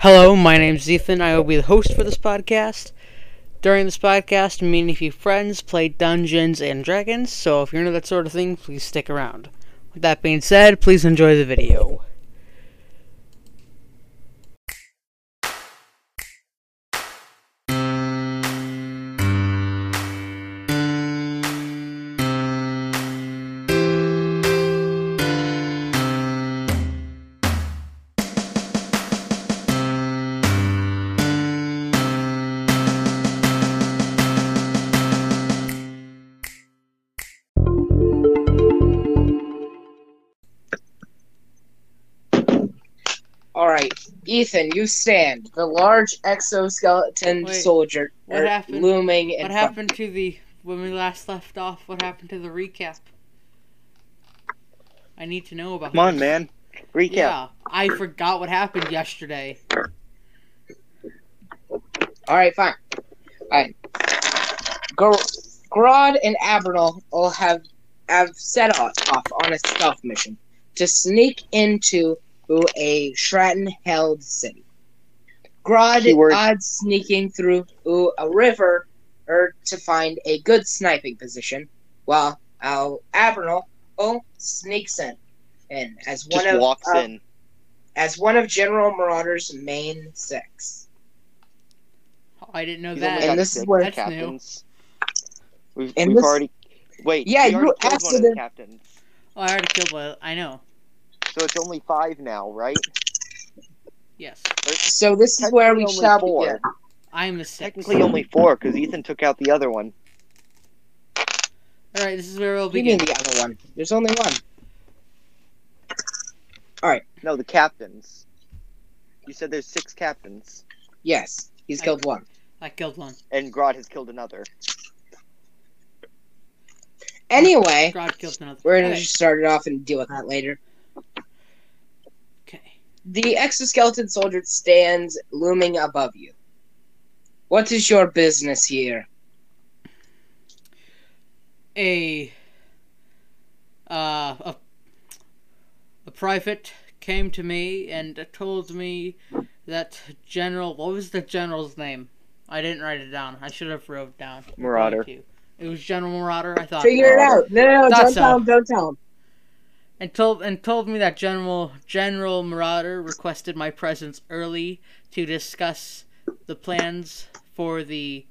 Hello, my name's Ethan. I will be the host for this podcast. During this podcast, me and a few friends play Dungeons and Dragons, so if you're into that sort of thing, please stick around. With that being said, please enjoy the video. Ethan, you stand. The large exoskeleton Wait, soldier what happened? looming in What front. happened to the when we last left off? What happened to the recap? I need to know about. Come on, this. man. Recap. Yeah, I forgot what happened yesterday. All right, fine. All right. Gr- Grodd and Abernal will have have set off, off on a stealth mission to sneak into a Stratton-held city. Grodd Keyword. odds sneaking through a river or to find a good sniping position, while Al Abernal oh, sneaks in, and as one Just of walks uh, in. as one of General Marauder's main six. Oh, I didn't know He's that. And this is six where- That's new. captains. We've, And we've this- already. Wait. Yeah, we you already killed one of the accident- captains. Oh, I already killed one. I know. So it's only five now, right? Yes, So this is where we Technically shall only four. begin. I'm the sixth. Technically only four, because Ethan took out the other one. All right, this is where we'll What do you mean the other one? There's only one. All right. No, the captains. You said there's six captains, Yes, he's killed one. I killed one. and Grodd has killed another. Anyway, God killed another. we're gonna Okay. just start it off and deal with that later. Okay. The exoskeleton soldier stands looming above you. What is your business here? A uh a a private came to me and told me that General. What was the general's name? I didn't write it down. I should have wrote it down. Marauder. going to. It was General Marauder. I thought. Figure it out. No, no, no Thought don't so. tell him. Don't tell him. And told and told me that General General Marauder requested my presence early to discuss the plans for the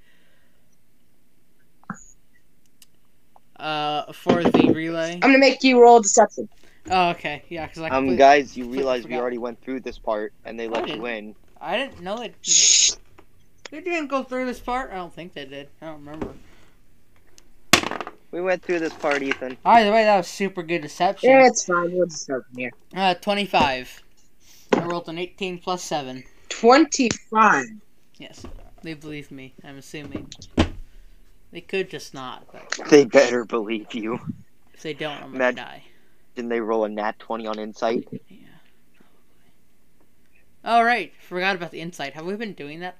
uh for the relay. I'm gonna make you roll deception. Oh, okay, yeah, because I Um, guys, you completely realize we already went through this part, and they let you in. I didn't know it. Shh. They didn't go through this part. I don't think they did. I don't remember. We went through this part, Ethan. Either way, that was super good deception. Yeah, it's fine. We'll just start from here. Uh, twenty-five. I rolled an eighteen plus seven. Twenty-five. Yes, they believe me. I'm assuming. They could just not, but They better believe you. if they don't, I'm gonna die. Didn't they roll a nat 20 on insight? Yeah. All right, forgot about the insight. Have we been doing that?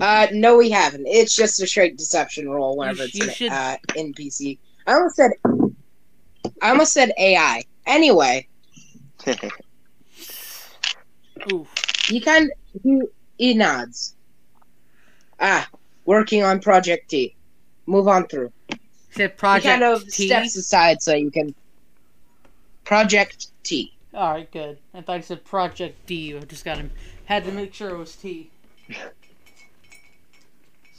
Uh, no, we haven't. It's just a straight deception roll whenever You it's you an should- uh, NPC. I almost said. I almost said AI. Anyway, he kind he he nods. Ah, working on Project T. Move on through. Said he Project kind of T. steps aside so you can. Project T. All right, good. I thought you said Project D. I just got him. Had to make sure it was T.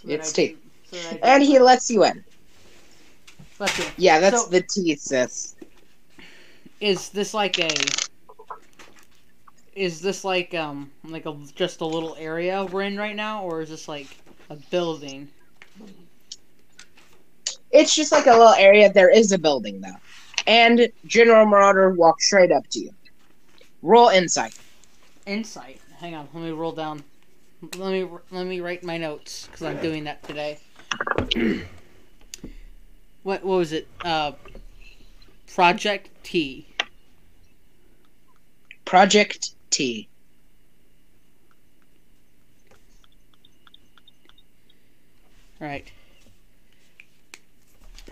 So It's I T. didn't- so that I didn't- And he lets you in. Let's. Yeah, that's So- the T, sis. Is this like a? Is this like um like a just a little area we're in right now, or is this like a building? It's just like a little area. There is a building though, and General Marauder walks straight up to you. Roll insight. Insight. Hang on, let me roll down. Let me let me write my notes because I'm doing that today. what what was it? Uh, Project T. Project T. All right.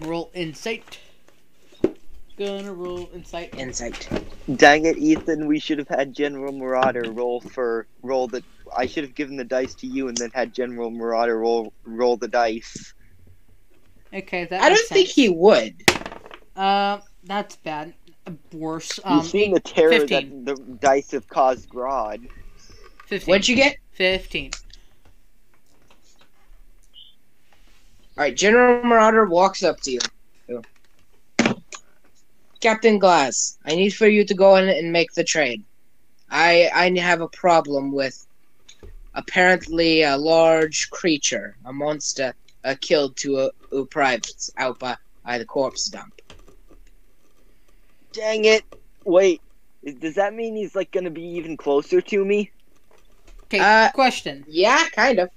Roll insight. Gonna roll insight. Insight. Dang it, Ethan! We should have had General Marauder roll for roll the. I should have given the dice to you and then had General Marauder roll roll the dice. Okay, that. I don't makes think he would. Uh, that's bad. Worse. Um, You've seen the terror 15. that the dice have caused Grodd. fifteen. What'd you get? Fifteen. All right, General Marauder walks up to you. Captain Glass, I need for you to go in and make the trade. I I have a problem with apparently a large creature, a monster, uh, killed two uh, uh, privates out by, by the corpse dump. Dang it! Wait, does that mean he's like gonna be even closer to me? Okay. Uh, question. Yeah, kind of.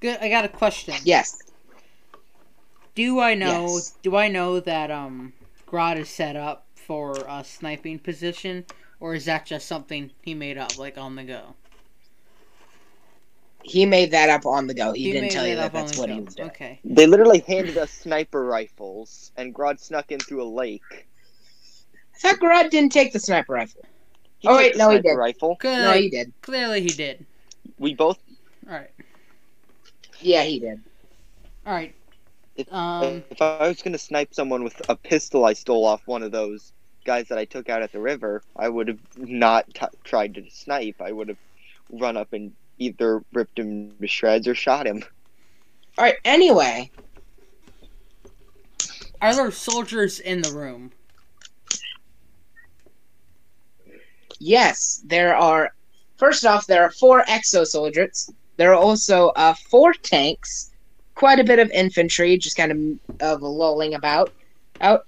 Good. I got a question. Yes. Do I know? Yes. Do I know that um, Grodd is set up for a sniping position, or is that just something he made up, like on the go? He made that up on the go. He, didn't tell you that that's what go. he was doing. Okay. They literally handed us sniper rifles, and Grodd snuck in through a lake. I thought Garad didn't take the sniper rifle. He Oh, took wait, no, he sniper did. Rifle. Clearly, No, he did. clearly he did. We both. All right. Yeah, he did. All right. If, Um. if I was gonna snipe someone with a pistol I stole off one of those guys that I took out at the river, I would have not t- tried to snipe. I would have run up and either ripped him to shreds or shot him. All right. Anyway, Are there soldiers in the room? yes, there are. First off, there are four exo soldiers. There are also uh, four tanks, quite a bit of infantry, just kind of of lolling about out,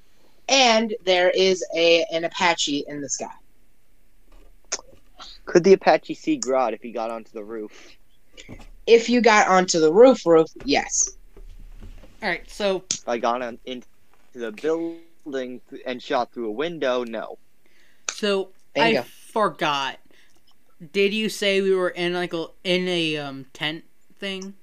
and there is a an Apache in the sky. Could the Apache see Grodd if he got onto the roof? If you got onto the roof, roof, yes. All right. So If I got on into the building and shot through a window, no. so Bingo. I forgot. Did you say we were in like a in a um tent thing?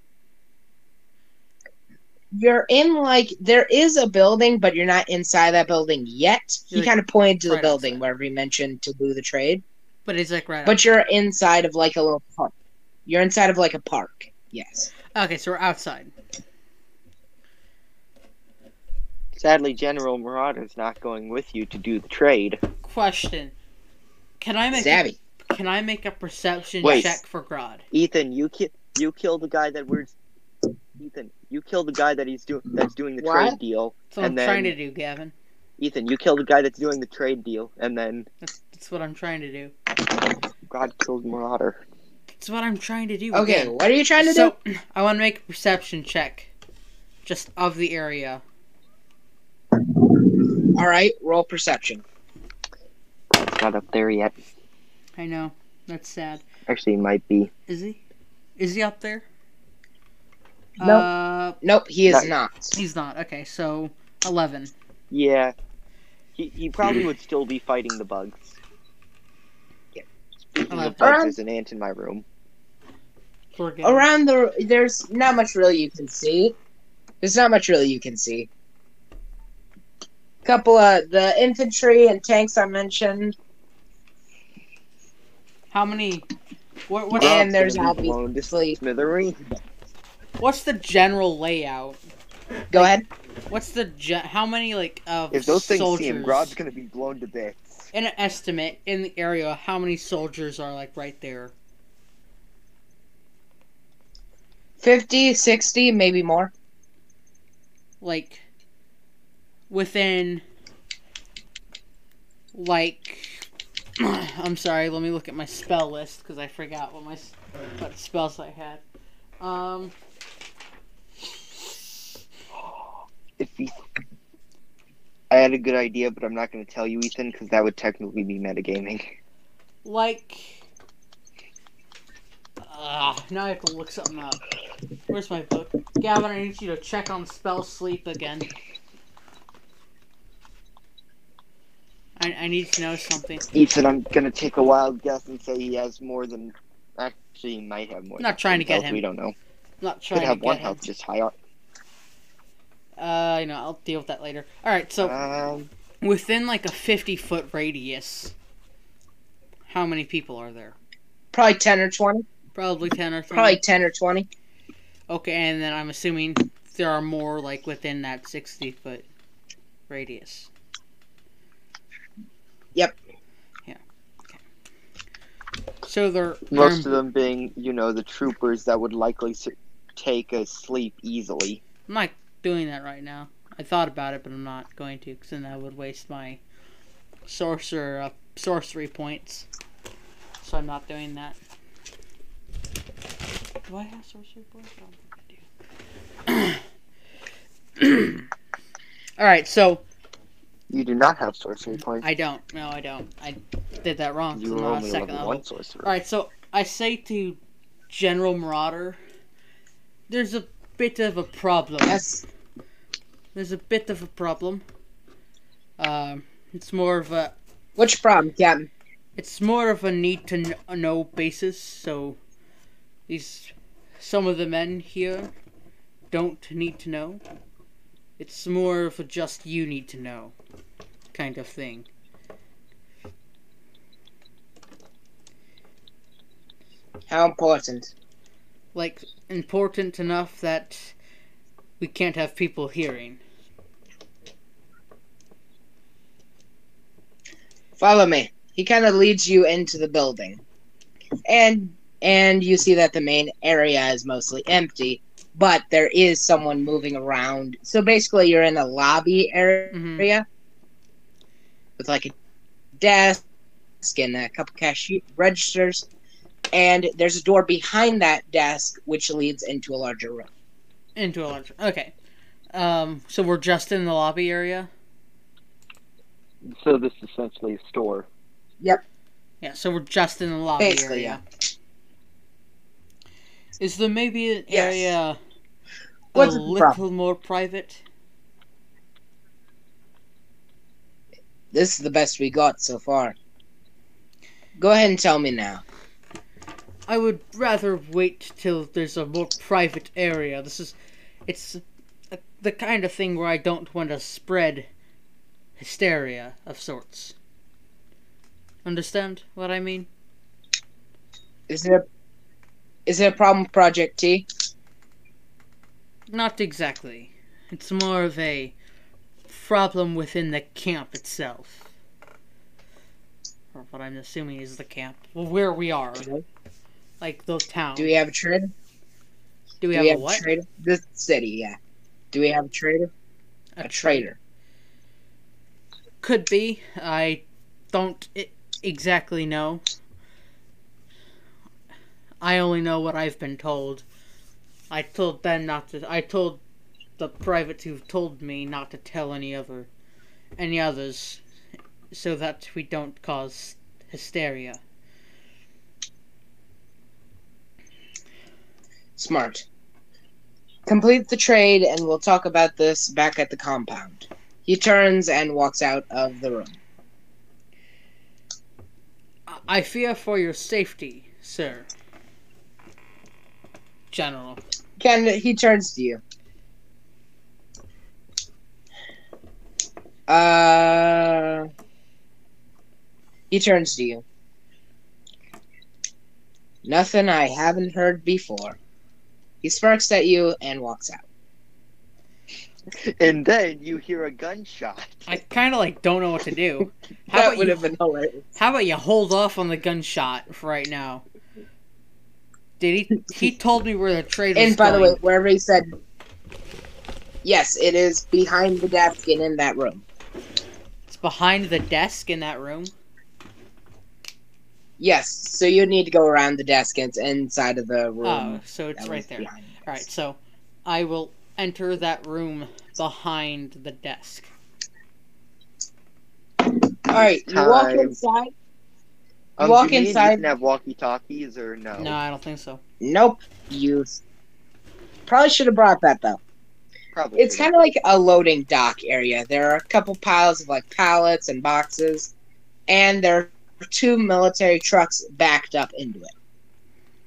You're in like there is a building, but you're not inside that building yet. He You're, like, kind of pointed to the right building outside. wherever he mentioned to do the trade. But it's like right. But you're inside of like a little park. You're inside of like a park. Yes. okay, so we're outside. Sadly, General Marauder's not going with you to do the trade. Question: Can I make Savvy. a, Can I make a perception Wait. check for Grodd? Ethan, you ki- you kill the guy that we're. Ethan, you kill the guy that he's doing that's doing the What? trade deal. That's what And I'm trying to do, Gavin. Ethan, you kill the guy that's doing the trade deal, and then That's, that's what I'm trying to do. God killed Marauder. That's what I'm trying to do. Okay, again. what are you trying to so, do? I want to make a perception check, just of the area. All right, roll perception. It's not up there yet. I know that's sad. Actually, it might be. Is he? Is he up there? Nope. Uh, Nope, he is Nice. not. he's not. Okay, so eleven. Yeah. He, he probably would still be fighting the bugs. Yeah. Speaking of bugs, Around- there's an ant in my room. Around the there's not much really you can see. There's not much really you can see. Couple of the infantry and tanks I mentioned, How many? What, what's, And Grodd's there's gonna be obviously- smithereen. what's the general layout? Go ahead. What's the gen- how many like of If those things soldiers see him, Grodd's gonna be blown to bits. In an estimate in the area? of How many soldiers are like right there? 50, 60, maybe more. like within like I'm sorry, let me look at my spell list because I forgot what my what spells I had. Um, If he... I had a good idea, but I'm not gonna tell you, Ethan, because that would technically be metagaming. like uh, now I have to look something up. Where's my book? Gavin, I need you to check on spell sleep again. I, I need to know something. Ethan, I'm gonna take a wild guess and say he has more than. Actually, he might have more. Not than trying to 10 get health, him. We don't know. I'm not Could trying to have one him. health just high. Uh, you know, I'll deal with that later. All right, so Um, within like a 50 foot radius, how many people are there? Probably ten or twenty. Probably 10 or 20. Probably ten or twenty. Okay, and then I'm assuming there are more like within that 60 foot radius. Yep. Yeah. Okay. So they're, Most they're of them being, you know, the troopers that would likely take a sleep easily. I'm not doing that right now. I thought about it, but I'm not going to, because then I would waste my sorcerer uh, sorcery points. So I'm not doing that. Do I have sorcery points? I don't think I do. All right, so You do not have sorcery points. I don't. No, I don't. I did that wrong. you I'm are not a only second level level. one sorcerer. All right, so I say to General Marauder, there's a bit of a problem. Yes. There's a bit of a problem. Um, it's more of a Which problem, Captain? it's more of a need to know basis. So these some of the men here don't need to know. It's more of a just you need to know kind of thing. How important? Like important enough that we can't have people hearing. Follow me. He kind of leads you into the building, and and you see that the main area is mostly empty, but there is someone moving around. So basically, you're in a lobby area Mhm. with like a desk and a couple cash registers, and there's a door behind that desk which leads into a larger room. Into a lunch. Okay. Um, so we're just in the lobby area. So this is essentially a store. Yep. Yeah, so we're just in the lobby Basically, area. Is there maybe an Yes. area What's a little problem? more private? This is the best we got so far. Go ahead and tell me now. I would rather wait till there's a more private area. This is, it's the kind of thing where I don't want to spread hysteria of sorts. Understand what I mean? Is there is there a problem with Project T? Not exactly. It's more of a problem within the camp itself. Or what I'm assuming is the camp. Well, where we are. Like the town. Do we have a trader? Do we Do have we a have what? trader? This city, yeah. Do we have a trader? A trader. Could be. I don't exactly know. I only know what I've been told. I told them not to. I told the privates who've told me not to tell any other, any others, so that we don't cause hysteria. Smart. Complete the trade, and we'll talk about this back at the compound. He turns and walks out of the room. I- fear for your safety, sir. General. Ken, he turns to you. Uh, he turns to you. Nothing I haven't heard before. He smirks at you and walks out. And then you hear a gunshot. I kind of like don't know what to do. How that about would you have been hilarious. How about you hold off on the gunshot for right now? Did he? He told me where the trade was And by the way, going. wherever he said, yes, it is behind the desk and in that room. it's behind the desk in that room. Yes, so you need to go around the desk and it's inside of the room. Oh, so it's right there. All right, so I will enter that room behind the desk. All right, you walk Time. inside. Um, walk do you mean inside- You can have walkie talkies or no? No, I don't think so. Nope, you probably should have brought that though. Probably. It's kind of like a loading dock area. There are a couple piles of like pallets and boxes, and there are two military trucks backed up into it.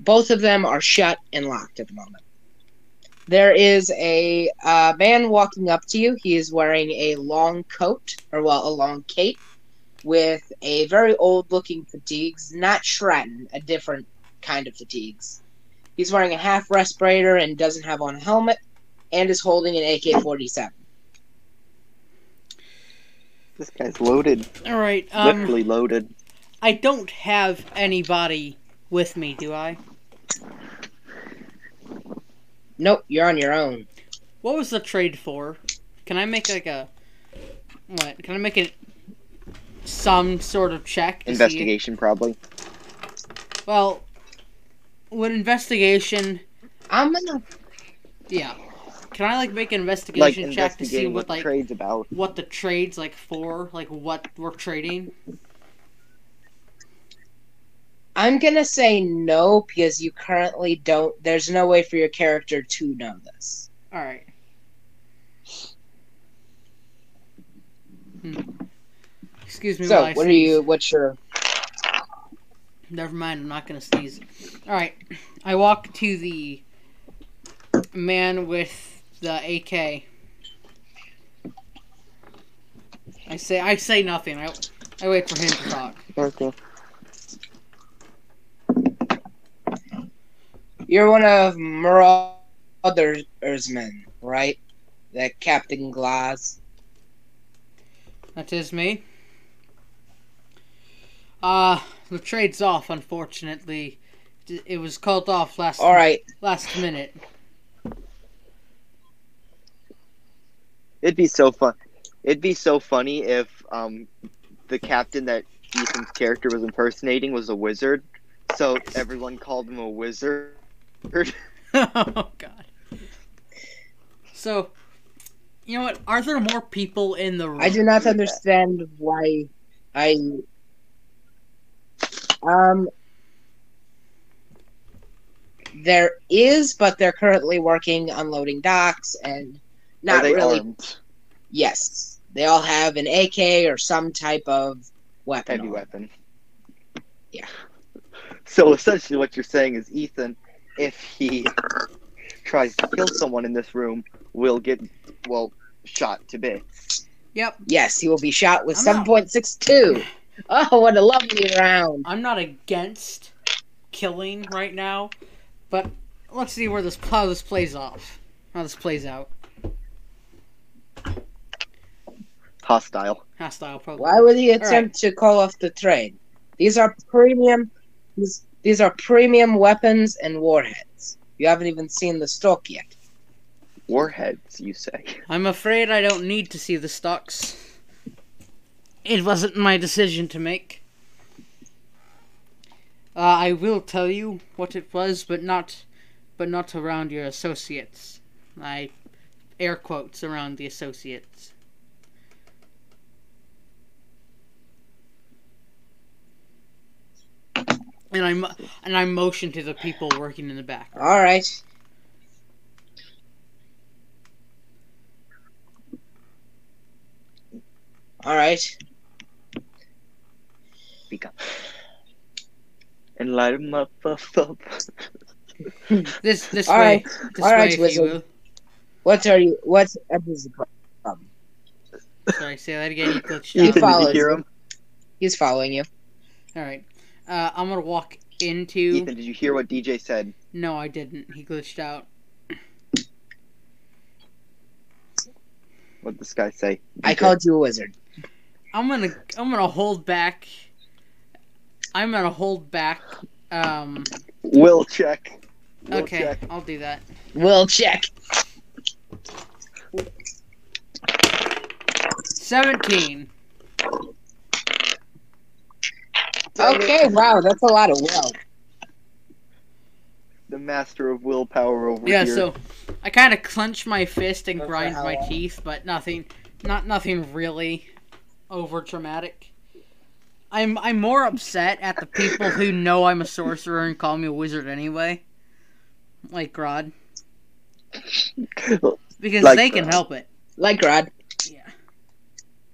Both of them are shut and locked at the moment. there is a uh, man walking up to you. He is wearing a long coat, or well, a long cape, with a very old-looking fatigues, not Stratton, a different kind of fatigues. He's wearing a half respirator and doesn't have on a helmet, and is holding an AK-47. This guy's loaded. All right. Um, Literally loaded. I don't have anybody with me, do I? Nope, you're on your own. What was the trade for? Can I make like a what? Can I make it some sort of check? to see- Investigation, probably. Well, would investigation? I'm gonna. Yeah. Can I like make an Like investigation check to see what what like trade's about. what the trades like for? Like what we're trading? I'm gonna say no because you currently don't. There's no way for your character to know this. All right. Hmm. Excuse me. So, while I what are you? What's your? Never mind, I'm not gonna sneeze. Alright. I walk to the man with the AK. I say I say nothing. I, I wait for him to talk. Okay. You're one of Marauder's men, right? That Captain Glass. That is me. Uh the trade's off unfortunately. It was called off last All right. last minute. It'd be so fun. It'd be so funny if um the captain that Ethan's character was impersonating was a wizard, so everyone called him a wizard. oh god. So you know what? Are there more people in the room? I do not understand why I. Um. There is, but they're currently working unloading docks and not Are they really. armed? Yes, they all have an AK or some type of weapon. Heavy on. weapon. Yeah. So essentially, what you're saying is Ethan, if he tries to kill someone in this room, will get well shot to bits. Yep. Yes, he will be shot with I'm seven not- point six two. Oh, what a lovely round! I'm not against killing right now, but let's see where this how this plays off. How this plays out. Hostile. Hostile probably. Why would he attempt to call off the train? These are premium. These, these are premium weapons and warheads. You haven't even seen the stock yet. Warheads, you say? I'm afraid I don't need to see the stocks. It wasn't my decision to make. Uh, I will tell you what it was, but not, but not around your associates. I air quotes around the associates. And I mo- and I motion to the people working in the back. All right. All right. Speak up. And light 'em up, up, up. This this All way, right. this All way, right, wizard. What are you? What is the problem? Sorry, say that again. You glitched He Ethan, you follows hear him? He's following you. All right. Uh, I'm gonna walk into. Ethan, did you hear what DJ said? No, I didn't. He glitched out. What this guy say? I called you a wizard. I'm gonna. I'm gonna hold back. I'm gonna hold back. Um. Will check. Will Okay, check. I'll do that. We'll check. Seventeen. Okay. Wow, that's a lot of will. The master of willpower over Yeah. here. So, I kind of clench my fist and For grind my teeth, but nothing. Not nothing really over dramatic. I'm I'm more upset at the people who know I'm a sorcerer and call me a wizard anyway. Like Grodd. Because Like they can help it. Like Rod.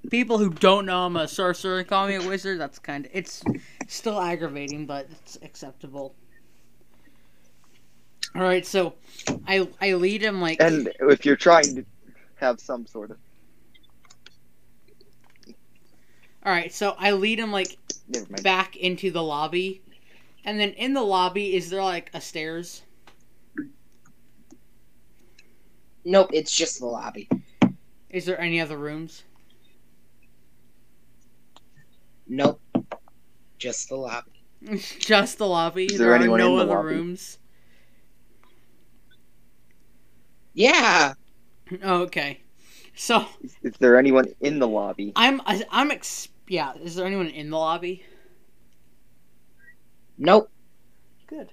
Yeah. People who don't know I'm a sorcerer and call me a wizard, that's kind of it's still aggravating, but it's acceptable. All right, so I I lead him like And if you're trying to have some sort of all right, so I lead him like back into the lobby, and then in the lobby is there like a stairs? Nope, it's just the lobby. Is there any other rooms? Nope, just the lobby. Just the lobby. Is there, there are anyone no in the other lobby? rooms. Yeah, Oh, okay. So Is, is there anyone in the lobby? I'm I- I'm ex- yeah. Is there anyone in the lobby? nope. Good,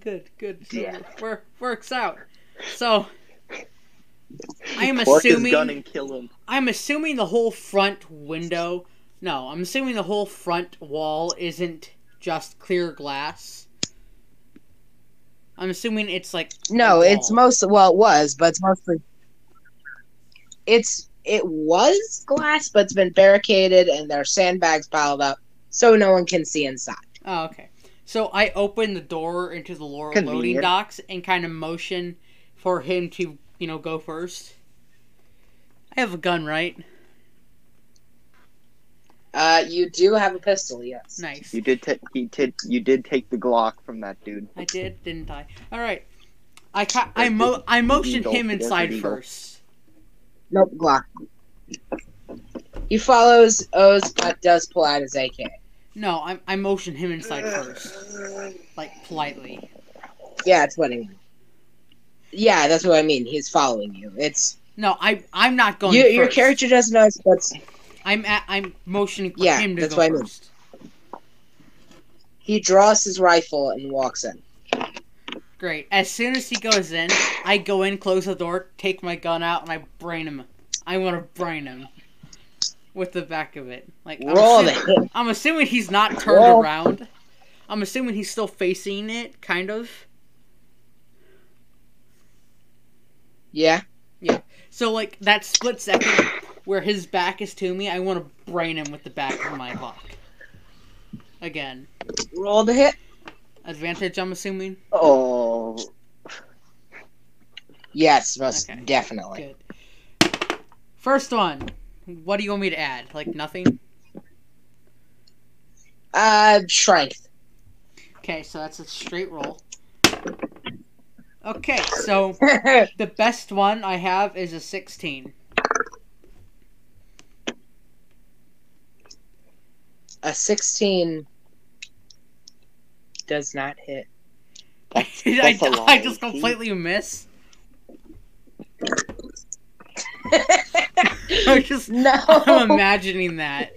good, good. So Yeah. wor- works out. So I'm Pork assuming gun and kill him. I'm assuming the whole front window. No, I'm assuming the whole front wall isn't just clear glass. I'm assuming it's like No, it's most well, it was, but it's mostly. It's it was glass, but it's been barricaded and there are sandbags piled up, so no one can see inside. Oh, okay. So I open the door into the lo- loading docks and kind of motion for him to, you know, go first. I have a gun, right? Uh, you do have a pistol, yes. Nice. You did take he did you did take the Glock from that dude. I did, didn't I? All right. I ca- I mo- I motioned him inside first. Nope, Glock. He follows O's, but does pull out his AK. No, I I motioned him inside first, like politely. Yeah, that's what I mean. Yeah, that's what I mean. He's following you. It's No, I I'm not going. you, your character doesn't know, but I'm at, I'm motioning for Yeah, him to that's go what I mean. first. he draws his rifle and walks in. Great. As soon as he goes in, I go in, close the door, take my gun out, and I brain him. I want to brain him with the back of it. Like I'm, Roll the assu- I'm assuming he's not turned Roll. around. I'm assuming he's still facing it, kind of. Yeah. Yeah. So like that split second where his back is to me, I want to brain him with the back of my Glock. Again, Roll the hit. advantage. I'm assuming. Oh Yes, most Okay. definitely. Good. First one. What do you want me to add? Like nothing. Uh, strength. Okay, so that's a straight roll. Okay, so the best one I have is a 16. A 16 does not hit. That's- I, that's a I lie. just completely miss. I just no. I'm imagining that.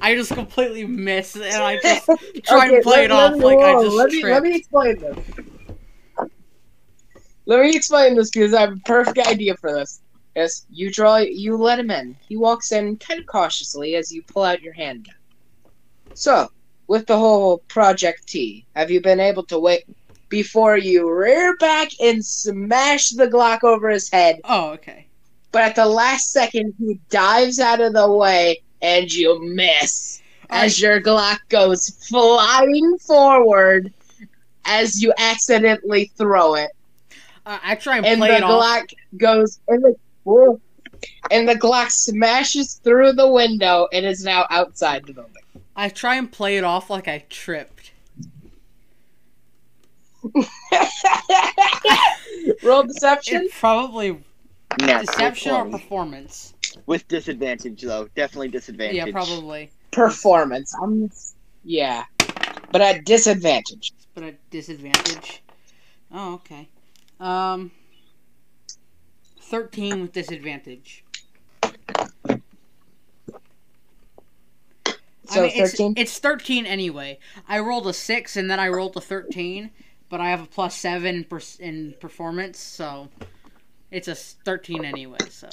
I just completely miss and I just try Okay, and play let- it let off me- like I just let me, let me explain this. Let me explain this because I have a perfect idea for this. Yes, you draw, you let him in. He walks in kind of cautiously as you pull out your handgun. So, with the whole Project T, have you been able to wait before you rear back and smash the Glock over his head? Oh, okay. But at the last second, he dives out of the way and you miss as your Glock goes flying forward as you accidentally throw it. Uh, I try and, And play the it off. Glock goes and the, and the Glock smashes through the window and is now outside the building. I try and play it off like I tripped. Roll deception. It probably Natural deception or 20. performance. with disadvantage though. Definitely disadvantage. Yeah, probably. Performance. I'm, yeah, but at disadvantage. But a disadvantage. Oh, okay. Um, thirteen with disadvantage. So it's, thirteen. It's thirteen anyway. I rolled a six and then I rolled a thirteen, but I have a plus seven per- in performance, so it's a thirteen anyway. So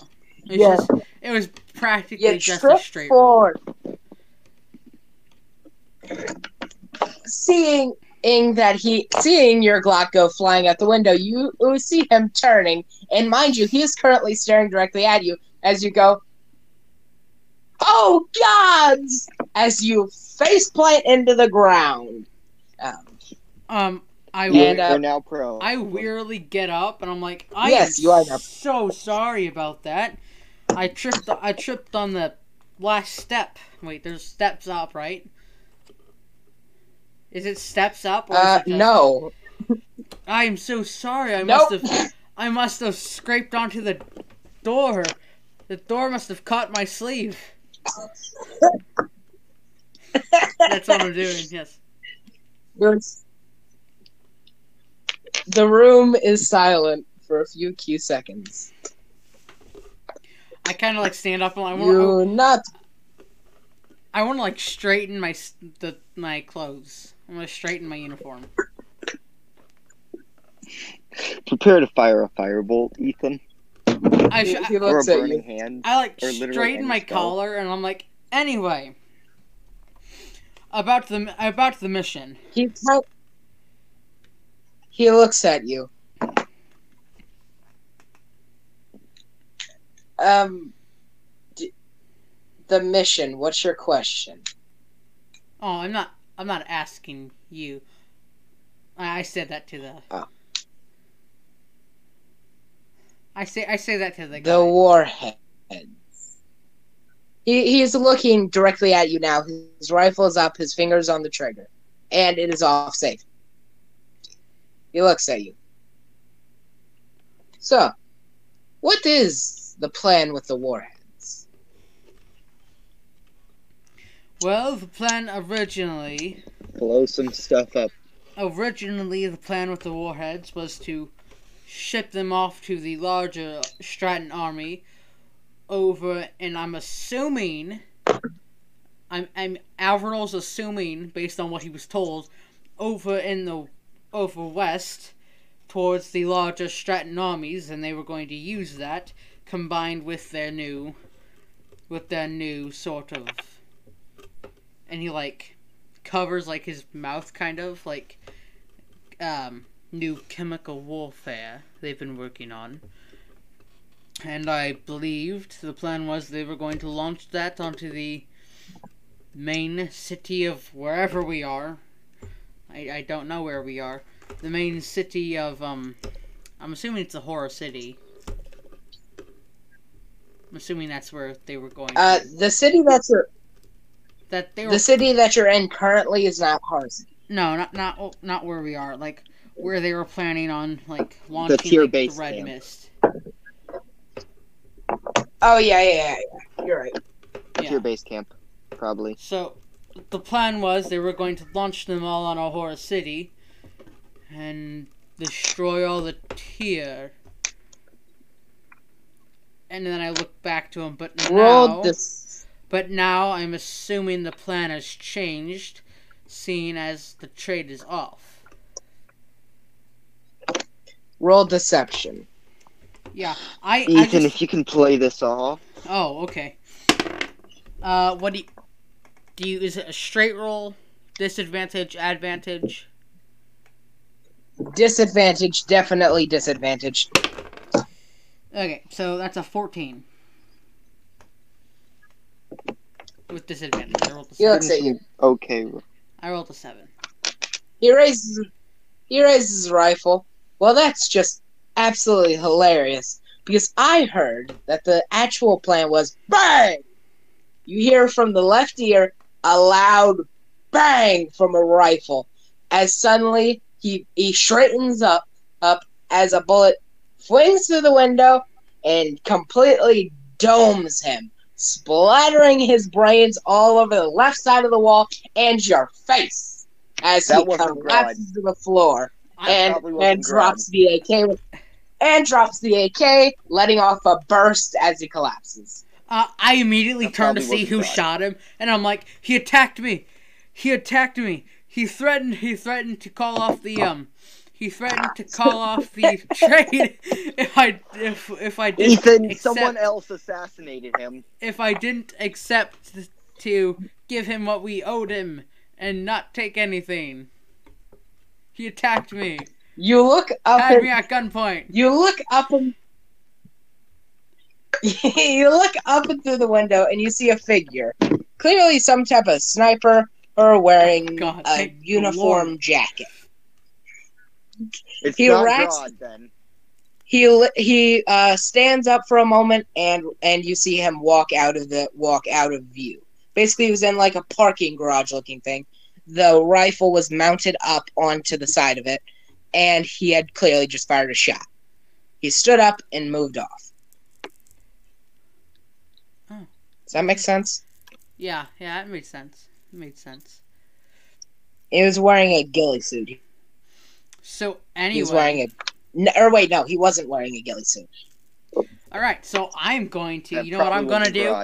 it's Yeah. just, it was practically You just a straight roll. forward. Seeing that he, seeing your Glock go flying out the window, you, you see him turning, and mind you, he is currently staring directly at you as you go. Oh gods! As you face plant into the ground. Um, Um, I You And, uh, are now prone. I wearily get up and I'm like, I Yes, am you are now- so sorry about that. I tripped. I tripped on the last step. Wait, there's steps up, right? Is it steps up? Or is Uh, it no. I am so sorry. I Nope. must have. I must have scraped onto the door. The door must have caught my sleeve. That's what I'm doing. Yes. The room is silent for a few key seconds. I kind of like stand up and I want. You oh. not I want to like straighten my the my clothes. I'm gonna straighten my uniform. Prepare to fire a firebolt, Ethan, I he, sh- he or a looks at you. hand. I like straighten my spell. collar and I'm like anyway. About the about the mission. He kind- he looks at you. Um, d- the mission. What's your question? Oh, I'm not I'm not asking you. I, I said that to the. Oh. I say I say that to the guy. The warheads. He he's looking directly at you now. His rifle is up. His fingers on the trigger, and it is off safe. He looks at you. So, what is the plan with the warheads? Well, the plan originally Blow some stuff up. originally the plan with the warheads was to ship them off to the larger Stratton army over and I'm assuming I'm I'm Alvarez assuming based on what he was told over in the over west towards the larger Stratton armies and they were going to use that combined with their new with their new sort of and he like covers like his mouth kind of like um new chemical warfare they've been working on and i believed the plan was they were going to launch that onto the main city of wherever we are i, I don't know where we are the main city of um i'm assuming it's a horror city i'm assuming that's where they were going Uh, to. the city that you're that they were the city that you're in currently is not Harz. No, not not not where we are. Like where they were planning on like launching tier like, the red camp. mist. Oh yeah, yeah, yeah, yeah. You're right. To Yeah. your base camp, probably. So the plan was they were going to launch them all on Ahura City and destroy all the tier. And then I look back to him, but now, Roll this. but now I'm assuming the plan has changed, seeing as the trade is off. Roll deception. Yeah, I, I Ethan, just, if you can play this off. Oh, okay. Uh, what do you, do you, is it a straight roll, disadvantage, advantage? Disadvantage. Definitely disadvantage. Okay, so that's a 14. With disadvantage, I rolled a He 7. looks at you. Okay. I rolled a 7. He raises. He raises his rifle. Well, that's just absolutely hilarious because I heard that the actual plan was bang. You hear from the left ear a loud bang from a rifle, as suddenly he he straightens up up as a bullet flings through the window and completely domes him, splattering his brains all over the left side of the wall and your face as That he collapses to the floor I, and and drops the AK and drops the AK, letting off a burst as he collapses. uh, I immediately That turned to see who Brad. shot him, and I'm like, he attacked me! He attacked me! He threatened, he threatened to call off the, um, he threatened to call off the trade if I, if, if I didn't Ethan, accept- someone else assassinated him. if I didn't accept to give him what we owed him and not take anything. He attacked me, You look up had and me at gunpoint. you look up and you look up and through the window and you see a figure, clearly some type of sniper or wearing God, a uniform Lord. jacket. It's He not rats- Grodd then. he he uh, stands up for a moment and and you see him walk out of the walk out of view. Basically, he was in like a parking garage looking thing. The rifle was mounted up onto the side of it, and he had clearly just fired a shot. He stood up and moved off. Oh. Does that make sense? Yeah, yeah, it made sense. It made sense. He was wearing a ghillie suit. So anyway, He was wearing a. No, or wait, no, he wasn't wearing a ghillie suit. all right. So I'm going to. That You know what I'm gonna do?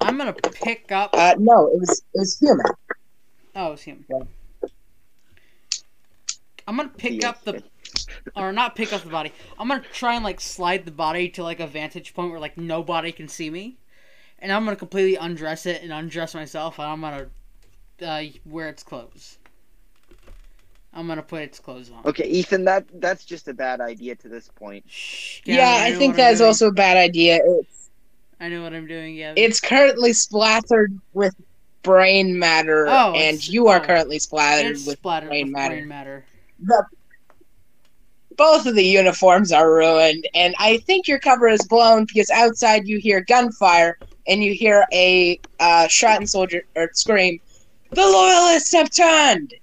I'm gonna pick up. Uh, no, it was it was human. Oh, it's him. Yeah. I'm gonna pick Yeah. up the, or not pick up the body. I'm gonna try and like slide the body to like a vantage point where like nobody can see me, and I'm gonna completely undress it and undress myself, and I'm gonna uh, wear its clothes. I'm gonna put its clothes on. Okay, Ethan, that that's just a bad idea to this point. Shh, Yeah, Gavin, I know think that is also a bad idea. It's I know what I'm doing. Yeah. it's currently splattered with brain matter, Oh, and you are oh. currently splattered with splattered brain with matter. brain matter. the. Both of the uniforms are ruined, and I think your cover is blown because outside you hear gunfire and you hear a uh, shot and soldier or scream, "The loyalists have turned!"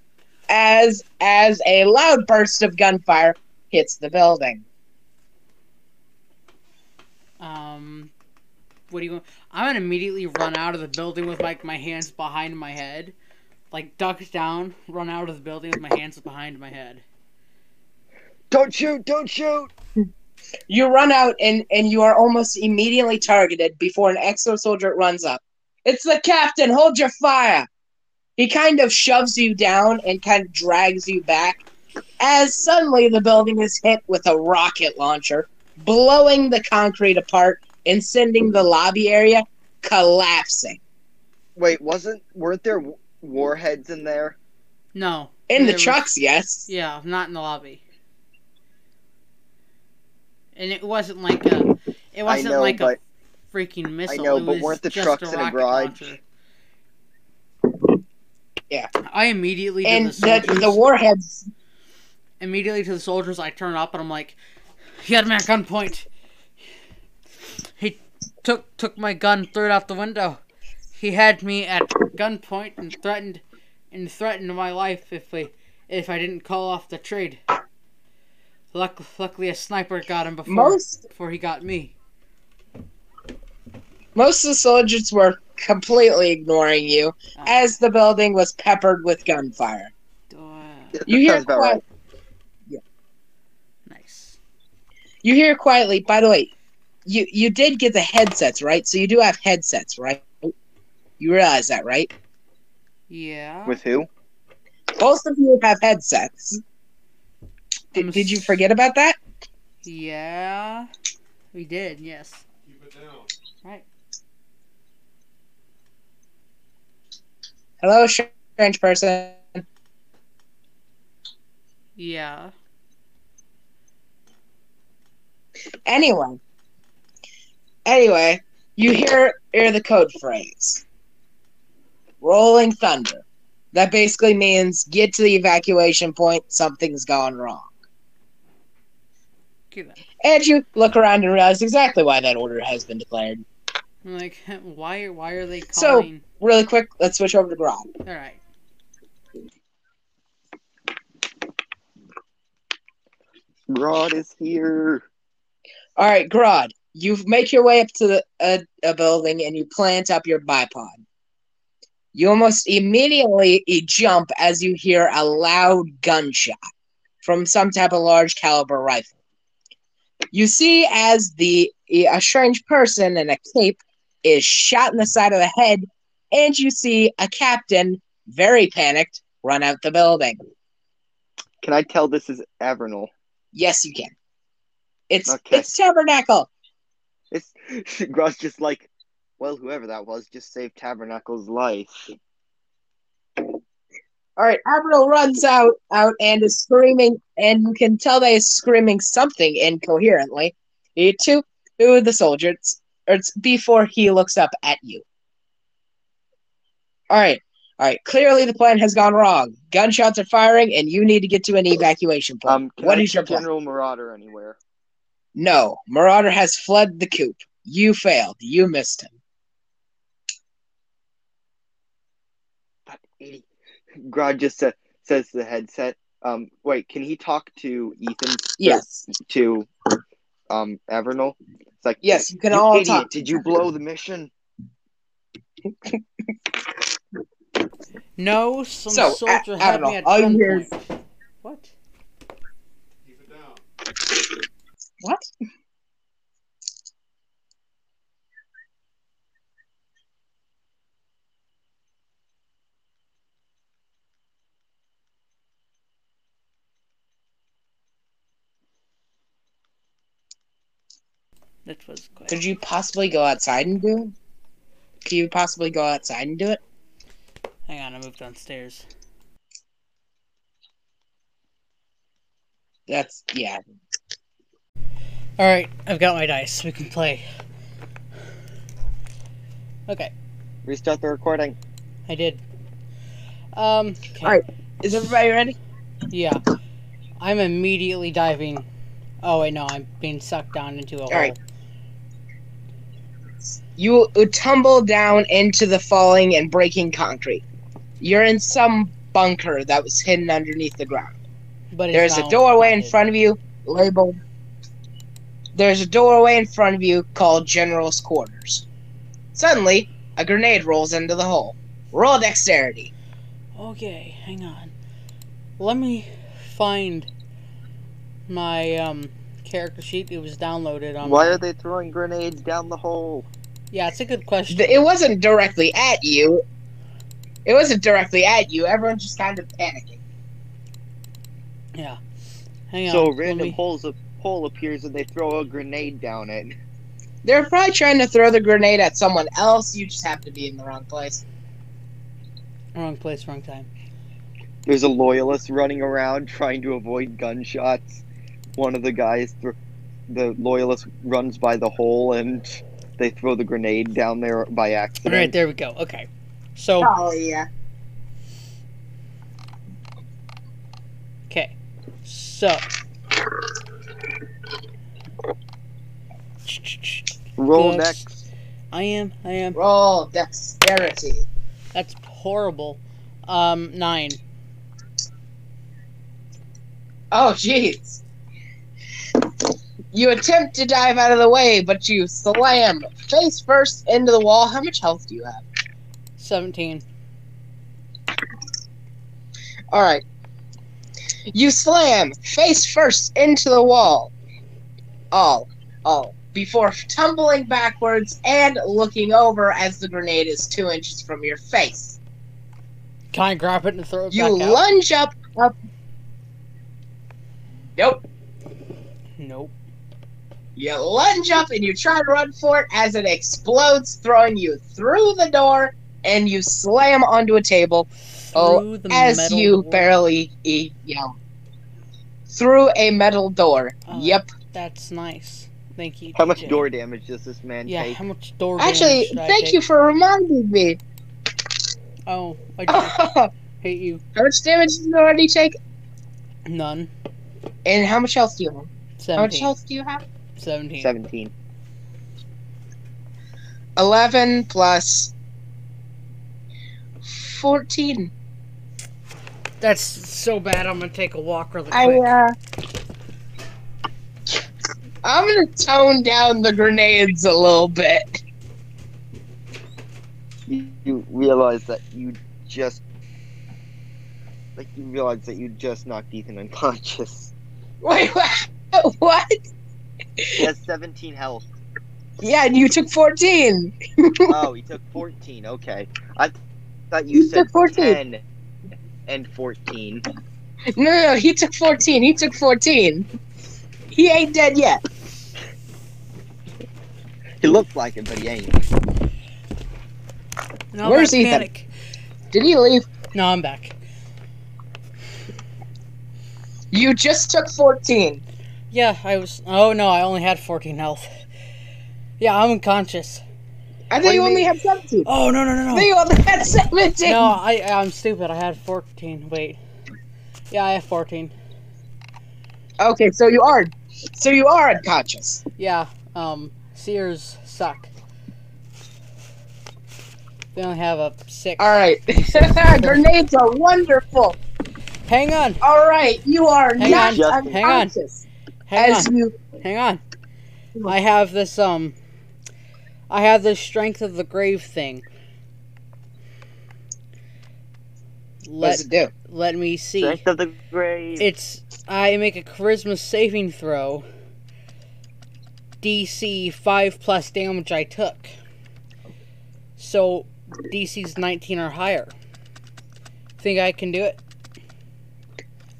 as as a loud burst of gunfire hits the building. Um, what do you? I'm gonna immediately run out of the building with like my hands behind my head, like duck down, run out of the building with my hands behind my head. Don't shoot! Don't shoot! You run out and, and you are almost immediately targeted before an exo soldier runs up. It's the captain, hold your fire! He kind of shoves you down and kind of drags you back as suddenly the building is hit with a rocket launcher, blowing the concrete apart and sending the lobby area collapsing. Wait, wasn't weren't there warheads in there? No. In the there was- trucks, yes. Yeah, not in the lobby. And it wasn't like a. It wasn't know, like but a freaking missile. I know, it but weren't the trucks a in a garage? launcher. Yeah. I immediately And the the, soldiers. the warheads immediately to the soldiers, I turn up and I'm like, he had me at gunpoint. He took took my gun, threw it out the window. He had me at gunpoint and threatened and threatened my life if we if I didn't call off the trade. Luck, luckily, a sniper got him before most before he got me. Most of the soldiers were completely ignoring you Uh, as the building was peppered with gunfire. uh, You hear sounds about quiet, right. nice. you hear quietly. By the way, you you did get the headsets right, so you do have headsets, right? You realize that, right? Yeah. With who? Both of you have headsets. Did, did you forget about that? Yeah. We did. Yes. Keep it down. Right. Hello, strange person. Yeah. Anyway, anyway, you hear hear the code phrase, "Rolling thunder." That basically means get to the evacuation point. Something's gone wrong. And you look around and realize exactly why that order has been declared. I'm like, why? Why are they calling? So- Really quick, let's switch over to Grodd. All right. Grodd is here. All right, Grodd, you make your way up to a, a building and you plant up your bipod. You almost immediately jump as you hear a loud gunshot from some type of large caliber rifle. You see as the a strange person in a cape is shot in the side of the head, and you see a captain, very panicked, run out the building. Can I tell this is Avernal? Yes, you can. It's Okay. it's Tabernacle. It's Gross just like, well, whoever that was just saved Tabernacle's life. All right, Abigail runs out out and is screaming, and you can tell that he's screaming something incoherently eh, to to the soldiers or it's before he looks up at you. All right, All right. Clearly, the plan has gone wrong. Gunshots are firing, and you need to get to an evacuation point. Um, what I is your plan? General Marauder anywhere? No, Marauder has fled the coop. You failed. You missed him. That idiot. Grodd just sa- says to the headset. Um, wait, can he talk to Ethan? Yes. To um Avernal? It's like Yes, you can you all idiot, talk. Did you blow the mission? No, some So, A- soldier had Admiral, me at all you hear is- gunpoint. What? Keep it down. What? That was quick. Could you possibly go outside and do it? Could you possibly go outside and do it? Hang on, I moved downstairs. That's yeah. All right, I've got my dice. We can play. Okay, Restart the recording. I did. Um. Okay. All right. Is everybody ready? Yeah. I'm immediately diving. Oh wait, no, I'm being sucked down into a hole. right. You tumble down into the falling and breaking concrete. You're in some bunker that was hidden underneath the ground. But it's There's a doorway in front of you labeled. There's a doorway in front of you called General's Quarters. Suddenly, a grenade rolls into the hole. Roll dexterity. Okay, hang on. Let me find my um character sheet. It was downloaded on. Why my- are they throwing grenades down the hole? Yeah, it's a good question. It wasn't directly at you. It wasn't directly at you. Everyone's just kind of panicking. yeah. Hang on. So random me- holes a hole appears and they throw a grenade down it. They're probably trying to throw the grenade at someone else. You just happen to be in the wrong place. Wrong place, wrong time. There's a loyalist running around trying to avoid gunshots. One of the guys, thr the loyalist, runs by the hole and they throw the grenade down there by accident. All right, there we go. Okay. So, Oh yeah. okay. So. Roll next. I am. I am. Roll dexterity. That's horrible. Um, nine. Oh jeez. You attempt to dive out of the way, but you slam face first into the wall. How much health do you have? Seventeen. All right. You slam face first into the wall. All, all before tumbling backwards and looking over as the grenade is two inches from your face. Can I grab it and throw it You back out? lunge up, up. Nope. Nope. You lunge up and you try to run for it as it explodes, throwing you through the door, and you slam onto a table Oh, the as you door. barely e- know, through a metal door. Oh. Yep. That's nice. Thank you. How much door damage does this man Yeah. take? How much door? Actually, damage did I thank take? you for reminding me. Oh, I how did hate you. How much damage did you already take? None. And how much health do you have? How much Seventeen. health do you have? Seventeen. 17. 11 plus 14. That's so bad. I'm gonna take a walk really quick. I, uh. I'm gonna tone down the grenades a little bit. You, you realize that you just. Like, you realize that you just knocked Ethan unconscious. Wait, what? What? He has 17 health. Yeah, and you took 14. Oh, he took 14. Okay. I thought you He said 14. 10 and 14. No, no, no, he took 14. He took 14. He ain't dead yet. He looked like it, but he ain't. No, Where's back Ethan? panic. Did he leave? No, I'm back. You just took 14. Yeah, I was. Oh no, I only had 14 health. Yeah, I'm unconscious. I thought you you only mean? had 17. Oh no no no I no! thought you only had 17. No, I I'm stupid. I had fourteen. Wait. Yeah, I have fourteen. Okay, so you are, so you are unconscious. Yeah. Um, Sears suck. They only have a six. All right, grenades are wonderful. Hang on. All right, you are Hang not on, Justin. Hang on. unconscious. Hang as on. you, Hang on. I have this um. I have this strength of the grave thing. what Let does it do? Let me see. Strength of the grave. It's I make a charisma saving throw. DC five plus damage I took. So DC's nineteen or higher. Think I can do it?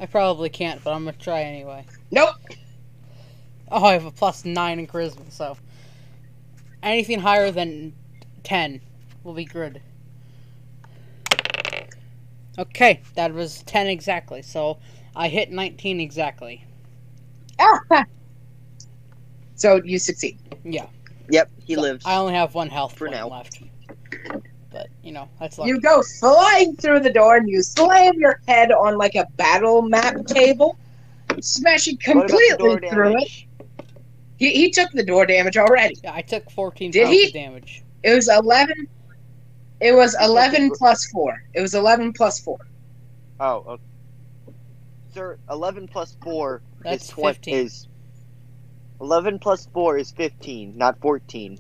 I probably can't, but I'm gonna try anyway. Nope. Oh, I have a plus nine in charisma, so anything higher than ten will be good. Okay, that was ten exactly. So I hit nineteen exactly. Ah. So you succeed. Yeah. yep, he So lives. I only have one health For point now. left. But you know, that's lucky. You go flying through the door and you slam your head on like a battle map table, smashing What completely door through it. He, he took the door damage already. Yeah, I took fourteen Did he? damage. It was eleven. It was eleven plus four. It was eleven plus four. Oh, okay. Sir, 11 plus 4 That's is 20. 15. Is 11 plus 4 is 15, not 14.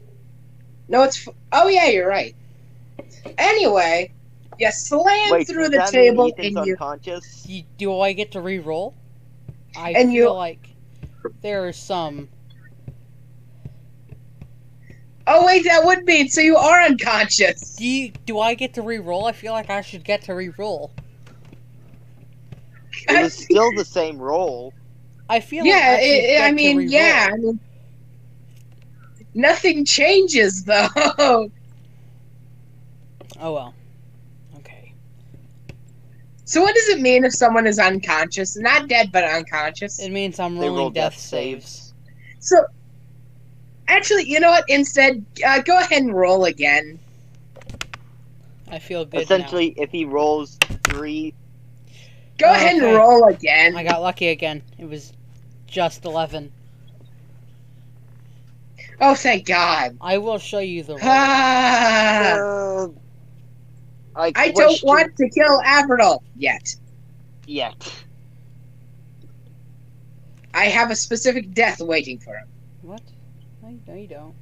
No, it's. f- Oh yeah, you're right. Anyway, you slam Wait, through does the that mean table Ethan's and you. unconscious? Do, do I get to re-roll? I And feel you- like there is some. Oh wait, that would mean so you are unconscious. Do you, do I get to re-roll? I feel like I should get to re-roll. It was still the same roll. I feel yeah, like I, it, get I mean, re-roll. yeah, I mean, nothing changes though. Oh well. Okay. so what does it mean if someone is unconscious, not dead but unconscious? It means I'm rolling death, death saves. saves. So, actually, you know what? Instead, uh, go ahead and roll again. I feel good Essentially, if he rolls 3, Go ahead Okay. and roll again. I got lucky again. It was just eleven. Oh, thank God. I will show you the roll. Ah, uh, I, I don't want to kill Averdal yet. Yet. I have a specific death waiting for him. what? No, no, you don't.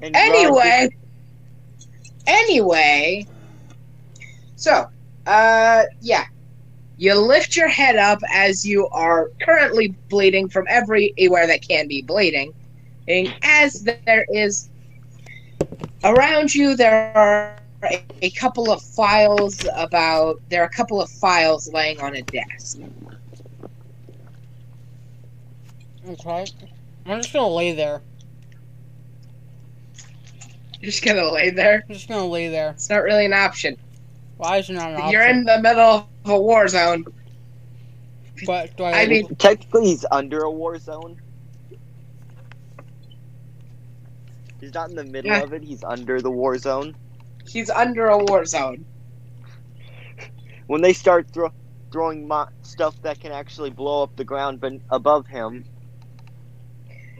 And Rod Anyway, anyway, so, uh, yeah, you lift your head up as you are currently bleeding from everywhere that can be bleeding, and as there is around you, there are a, a couple of files about. There are a couple of files laying on a desk. Okay. I'm just gonna lay there. You're just gonna lay there. I'm just gonna lay there. It's not really an option. Why is it not an option? You're in the middle of a war zone. But do I? I mean- Technically, he's under a war zone. He's not in the middle Yeah. of it. He's under the war zone. He's under a war zone. When they start throw, throwing mo- stuff that can actually blow up the ground, but above him,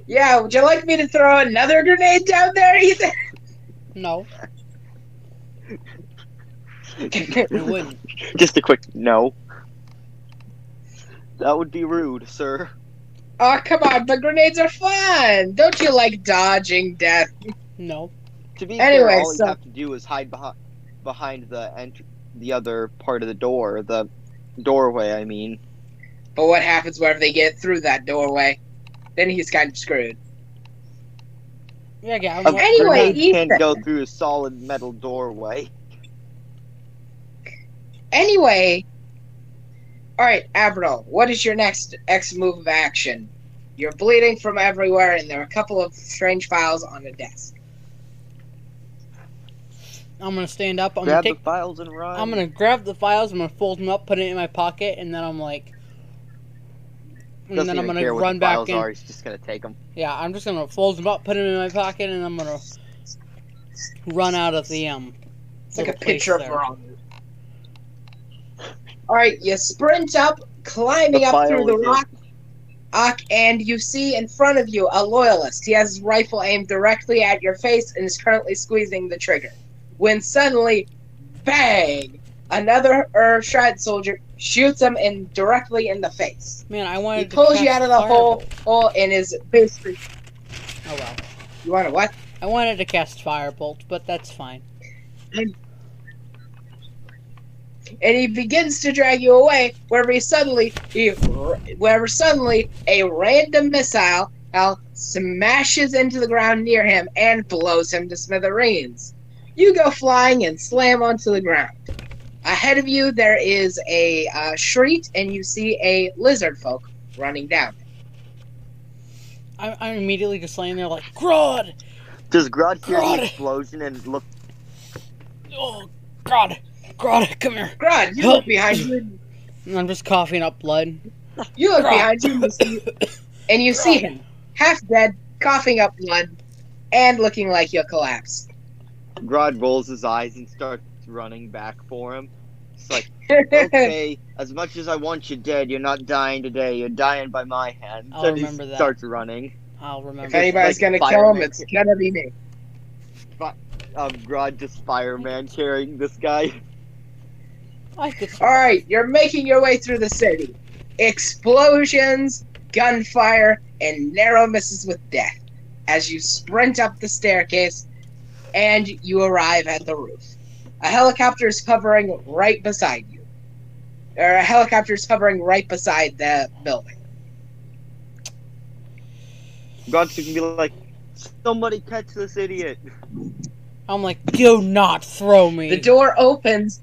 Yeah, would you like me to throw another grenade down there, Ethan? no, I wouldn't. just a quick no. That would be rude, sir. oh, come on, but grenades are fun. Don't you like dodging death? No. To be Anyway, fair, all so- you have to do is hide behind behind the ent- the other part of the door, the doorway. I mean, But what happens whenever they get through that doorway? Then he's kind of screwed. Yeah, yeah. I'm, Anyway, grenade can't go through a solid metal doorway. Anyway, all right, Aberdal, what is your next X move of action? You're bleeding from everywhere, and there are a couple of strange files on the desk. I'm gonna stand up. I'm Grab gonna the take. files and run. I'm gonna grab the files. I'm gonna fold them up, put it in my pocket, and then I'm like. And Doesn't then I'm gonna care run back in. are. He's just gonna take them. Yeah, I'm just gonna fold them up, put them in my pocket, and I'm gonna run out of the um. It's like a little place picture of there. Veronica. All right, you sprint up, climbing The up through the rock, rock, and you see in front of you a loyalist. He has his rifle aimed directly at your face and is currently squeezing the trigger. When suddenly, bang! Another er, shred soldier shoots him in directly in the face. Man, I He wanted to pulls you out of the hole, hole in his basically. Oh well. You want to what? I wanted to cast Firebolt, but that's fine. and he begins to drag you away wherever he suddenly he, wherever suddenly a random missile smashes into the ground near him and blows him to smithereens. You go flying and slam onto the ground. Ahead of you, there is a uh, shriek, and you see a lizard folk running down. I, I'm immediately just laying there like, Grodd! Does Grodd hear Grodd! the explosion and look? Oh, God! Grodd, come here! Grodd, you Help. look behind you. And I'm just coughing up blood. You look Grodd. behind you, and you see, and you see him half dead, coughing up blood, and looking like he'll collapse. Grodd rolls his eyes and starts running back for him. It's like, okay, as much as I want you dead, you're not dying today. You're dying by my hand. I'll so he remember that. starts running. I'll remember. If remember. anybody's like gonna kill him, it's gonna be me. But um, Grodd just fireman carrying this guy. I could All right, you're making your way through the city. Explosions, gunfire, and narrow misses with death as you sprint up the staircase and you arrive at the roof. A helicopter is hovering right beside you. Or a helicopter is hovering right beside the building. Grodd's gonna be like, somebody catch this idiot. I'm like, do not throw me. The door opens.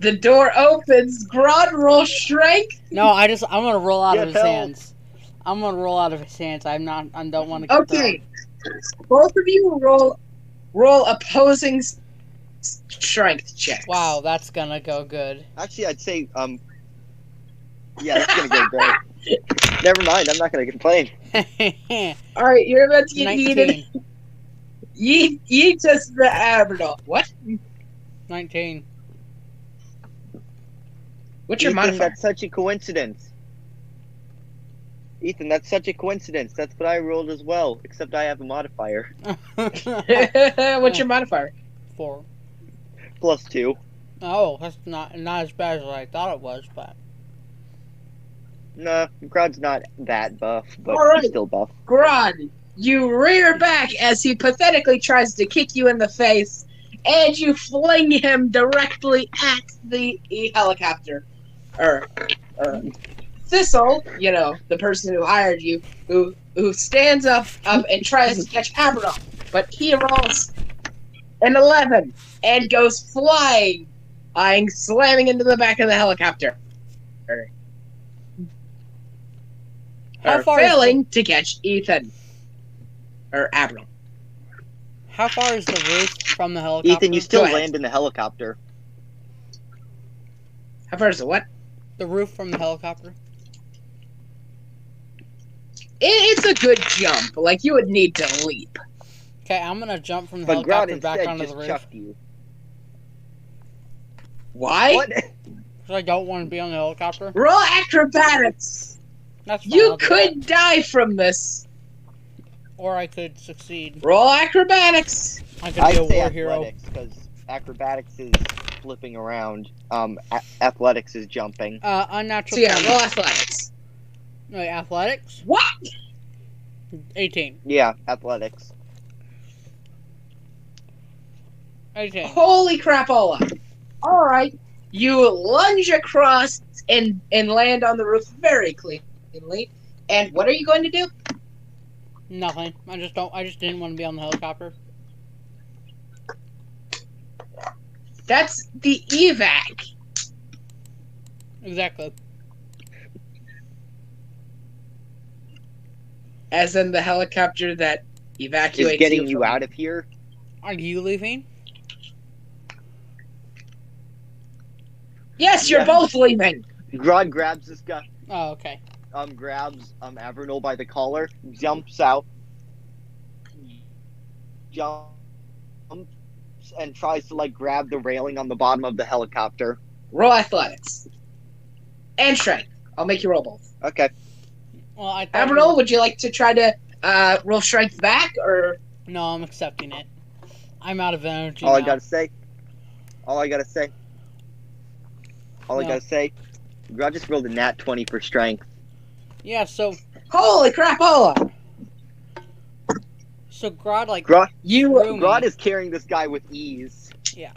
The door opens. Grodd roll strength. no, I just I'm gonna roll out Get of his help. hands. I'm gonna roll out of his hands. I'm not. I don't want to. Get Okay. Both of you roll roll opposing s- strength check. Wow, that's gonna go good. Actually, I'd say, um, yeah, that's gonna go great. Never mind, I'm not gonna complain. All right, you're about to get yeeted. Nineteen. Yeet, yeet us the abdominal. What? Nineteen. What's your Ethan, modifier? that's such a coincidence. Ethan, that's such a coincidence. That's what I rolled as well, except I have a modifier. What's your modifier? Four. Plus two. Oh, that's not not as bad as I thought it was, but Nah, Grodd's not that buff, but Alright. he's still buff. Grodd, you rear back as he pathetically tries to kick you in the face, and you fling him directly at the helicopter. Or, or Thistle, you know, the person who hired you, who who stands up up and tries to catch Abaddon, but he rolls an eleven and goes flying, I'm slamming into the back of the helicopter. Or, How or far is failing to catch Ethan. Or Abaddon. how far is the roof from the helicopter? Ethan, you still land in the helicopter. How far is it? What? the roof from the helicopter. It, it's a good jump. Like you would need to leap. Okay, I'm gonna jump from the But Grodd helicopter back instead onto just the roof chucked you. Why? Because I don't want to be on the helicopter. Roll acrobatics. That's fine, You I'll could die from this. or I could succeed. Roll acrobatics. I could be a war hero. athletics, because acrobatics is flipping around. Um, a- athletics is jumping. Uh, unnatural. So yeah, 20. roll athletics. Wait, athletics. What? 18. Yeah, athletics. 18. Holy crapola! All right, you lunge across and and land on the roof very cleanly. And what are you going to do? Nothing. I just don't. I just didn't want to be on the helicopter. That's the evac. Exactly. As in the helicopter that evacuates Is getting you, you out of here. Are you leaving? Yes, you're Yeah. both leaving. Grodd grabs this guy. Oh, okay. um, grabs um, Avernal by the collar, jumps out, jumps and tries to like grab the railing on the bottom of the helicopter. Roll athletics. And strength. I'll make you roll both. Okay. Well, I thought Admiral, you- would you like to try to uh, roll strength back, or No, I'm accepting it. I'm out of energy. All I gotta say. All I gotta say. All I gotta say. I just rolled a nat twenty for strength. Yeah, so holy crap, crapola! so Grodd like Grodd, You Threw me. Grodd is carrying this guy with ease. Yeah.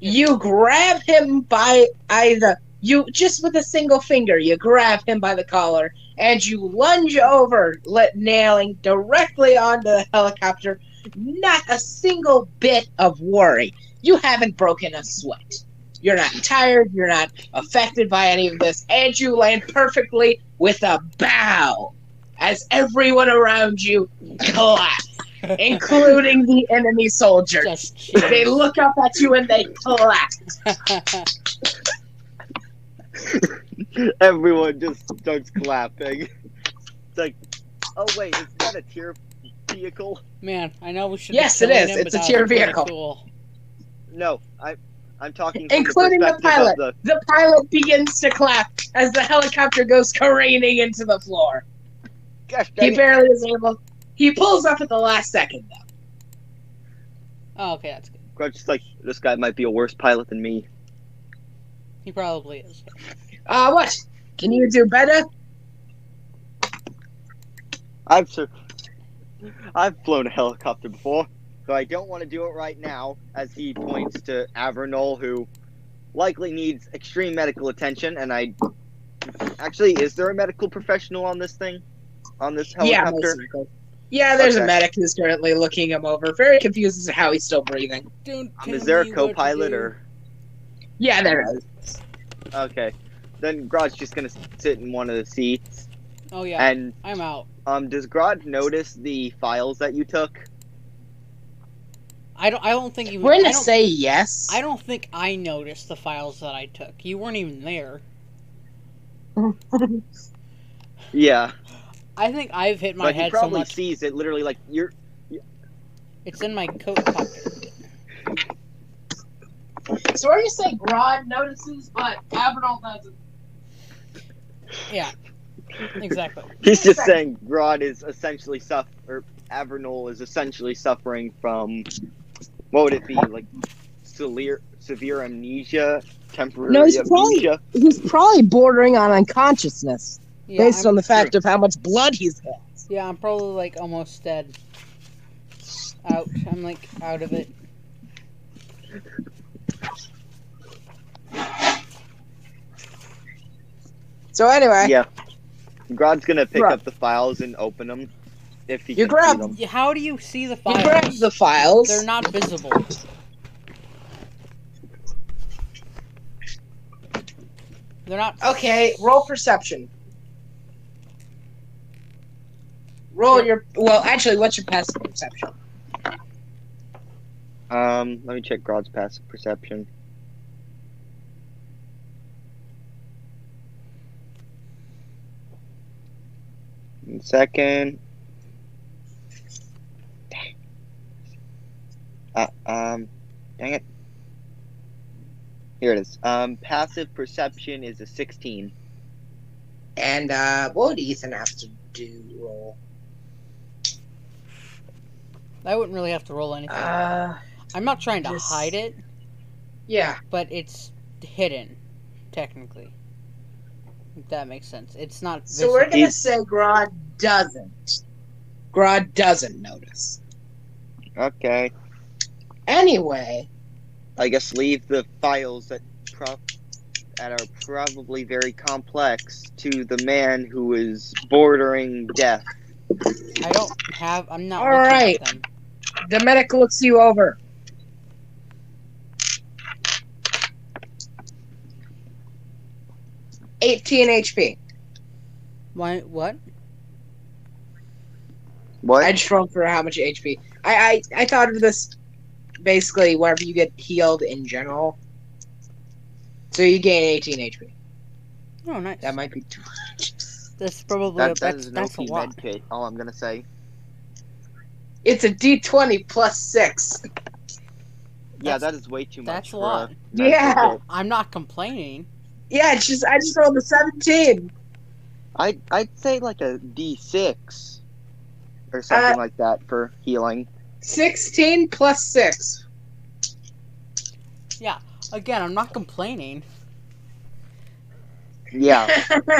You grab him by either you just with a single finger you grab him by the collar and you lunge over let nailing directly onto the helicopter not a single bit of worry you haven't broken a sweat you're not tired you're not affected by any of this and you land perfectly with a bow as everyone around you collapse including the enemy soldiers just they look up at you and they collapse Everyone just starts clapping. It's like, oh wait, is that a tier vehicle? Man, I know we should. Yes, it is. It's a tier vehicle. Cool. No, I, I'm talking Including the the, pilot. Of the pilot begins to clap as the helicopter goes careening into the floor. gosh, He it. barely is able. He pulls up at the last second, though. Oh, okay, that's good. Grodd's just like, this guy might be a worse pilot than me. He probably is. Uh, what? Can you do better? I've sur- I've flown a helicopter before, so I don't want to do it right now. As he points to Avernal, who likely needs extreme medical attention, and I actually, is there a medical professional on this thing, on this helicopter? most likely. Yeah, there's a medic who's currently looking him over, very confused as to how he's still breathing. Um, is there a me what to co-pilot or? Yeah, there is. Okay, then Grodd's just gonna sit in one of the seats. Oh yeah, And I'm out. um, does Grodd notice the files that you took? I don't. I don't think you. We're gonna say yes. I don't think I noticed the files that I took. You weren't even there. Yeah, I think I've hit my but he head so probably much. sees it literally like you're. It's in my coat pocket. So we're you saying say Grodd notices, but Avernal doesn't. Yeah, exactly. He's just saying Grodd is essentially suffer or Avernal is essentially suffering from what would it be like severe severe amnesia, temporary No, he's probably- He's probably bordering on unconsciousness Yeah, based I'm, on the fact of how much blood he's had. yeah, I'm probably like almost dead. Out. I'm like out of it. So anyway, Yeah, Grodd's gonna pick Right. up the files and open them if he You can grab- see them. How do you see the he files? grabs the files. They're not visible. They're not. Okay, roll perception. Roll your well. Actually, what's your passive perception? Um, let me check Grodd's passive perception. One second. Uh, um, dang it. Here it is. Um, passive perception is a 16. And uh, what would Ethan have to do? Roll. I wouldn't really have to roll anything. Uh, I'm not trying to just- hide it, yeah. but it's hidden, technically. If that makes sense. It's not. So we're gonna say Grodd doesn't. Grodd doesn't notice. Okay. Anyway, I guess leave the files that pro- that are probably very complex to the man who is bordering death. I don't have. I'm not. All right. At them. the medic looks you over. Eighteen HP. Why? What? What? I just rolled for how much HP. I, I I thought of this basically whenever you get healed in general. So you gain 18 HP. Oh, nice. That might be too much. That's probably that, a, that that's, is an that's a OP lot. med kit. All I'm gonna say. It's a D20 plus six. Yeah, That's- that is way too much. That's a lot. medical Yeah. kit. I'm not complaining. Yeah, it's just I just rolled a 17. I I'd say like a D six or something Uh, like that for healing. 16 plus six. Yeah. Again, I'm not complaining. Yeah.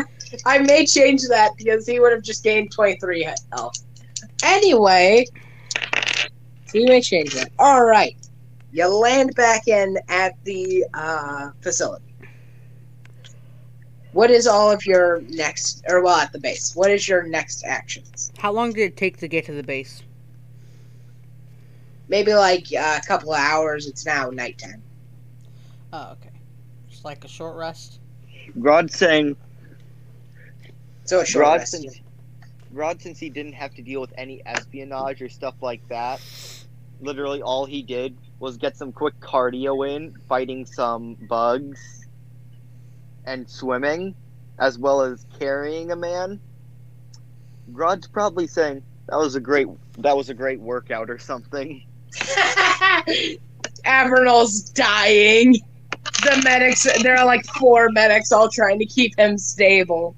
I may change that because he would have just gained 23 health. Anyway, so you may change that. All right. You land back in at the uh, facility. What is all of your next, or well, at the base? What is your next actions? How long did it take to get to the base? Maybe like uh, a couple of hours. It's now nighttime. Oh, okay. Just like a short rest. Rod saying So a short Rod rest. since Rod since he didn't have to deal with any espionage or stuff like that, literally all he did was get some quick cardio in, fighting some bugs and swimming, as well as carrying a man. Rod's probably saying that was a great that was a great workout or something. Avernal's dying. The medics, there are like four medics all trying to keep him stable.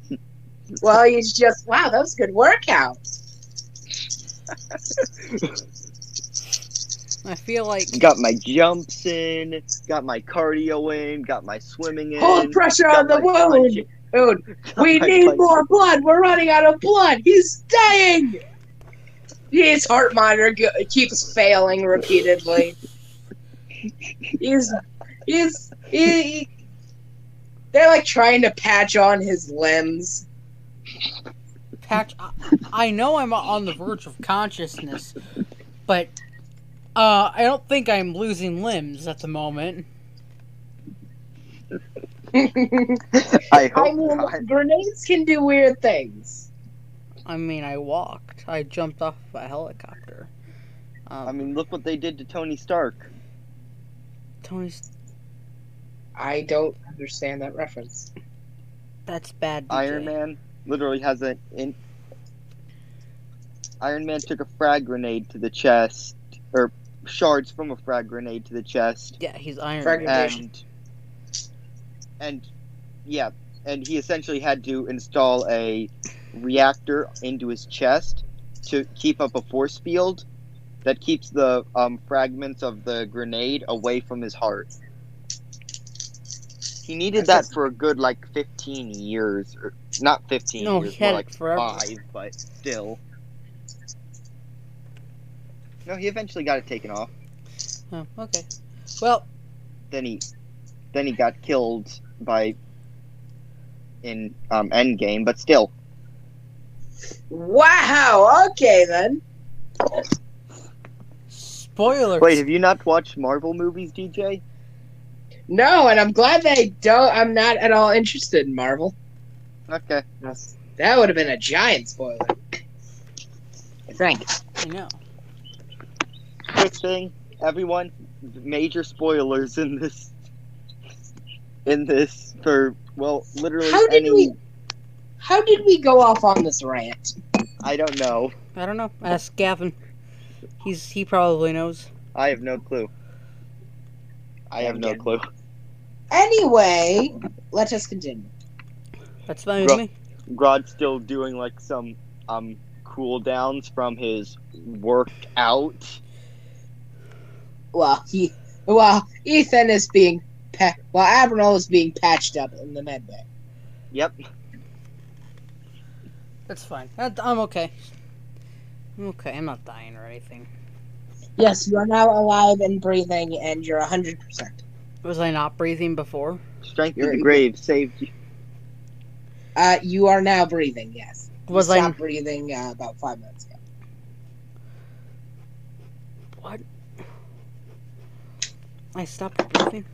Well, he's just, wow, that was a good workout. I feel like Got my jumps in, got my cardio in, got my swimming in. Hold pressure on the wound. Dude, we need punching- more blood. We're running out of blood. He's dying. His heart monitor go- keeps failing repeatedly. He's, he's, he, he- they're like trying to patch on his limbs. patch. I, I know I'm on the verge of consciousness, but uh, I don't think I'm losing limbs at the moment. I hope I mean, not. grenades can do weird things. I mean, I walked. I jumped off a helicopter. Um, I mean, look what they did to Tony Stark. Tony's. I don't understand that reference. That's bad. DJ. Iron Man literally has an in. Iron Man took a frag grenade to the chest, or shards from a frag grenade to the chest, Yeah, he's Iron Frag- Man. and and yeah, and he essentially had to install a reactor into his chest to keep up a force field that keeps the um, fragments of the grenade away from his heart. He needed that for a good like 15 years, or not 15 No, years, he had more like forever. five, but still. No, he eventually got it taken off. Oh, okay. Well, Then he, then he got killed by in um Endgame, but still. Wow. Okay then. spoilers. Wait, have you not watched Marvel movies, DJ? No, and I'm glad they don't. I'm not at all interested in Marvel. Okay. That would have been a giant spoiler. I think. I know. Quick thing, everyone, major spoilers in this. In this for well, literally How did any. we? How did we go off on this rant? I don't know. I don't know. Ask Gavin. He's he probably knows. I have no clue. I have no clue. Anyway, let us continue. That's fine with Bro- me. Grodd's still doing like some um cool downs from his worked out. Well, he, well, Ethan is being, pa- well, Abernal is being patched up in the med bay. Yep. That's fine. I'm okay. I'm okay. I'm not dying or anything. Yes, you are now alive and breathing, and you're hundred percent. Was I not breathing before? Strength You're- of the grave saved you. Uh, you are now breathing. Yes. You Was I? stopped breathing uh, about five minutes ago. What? I stopped breathing.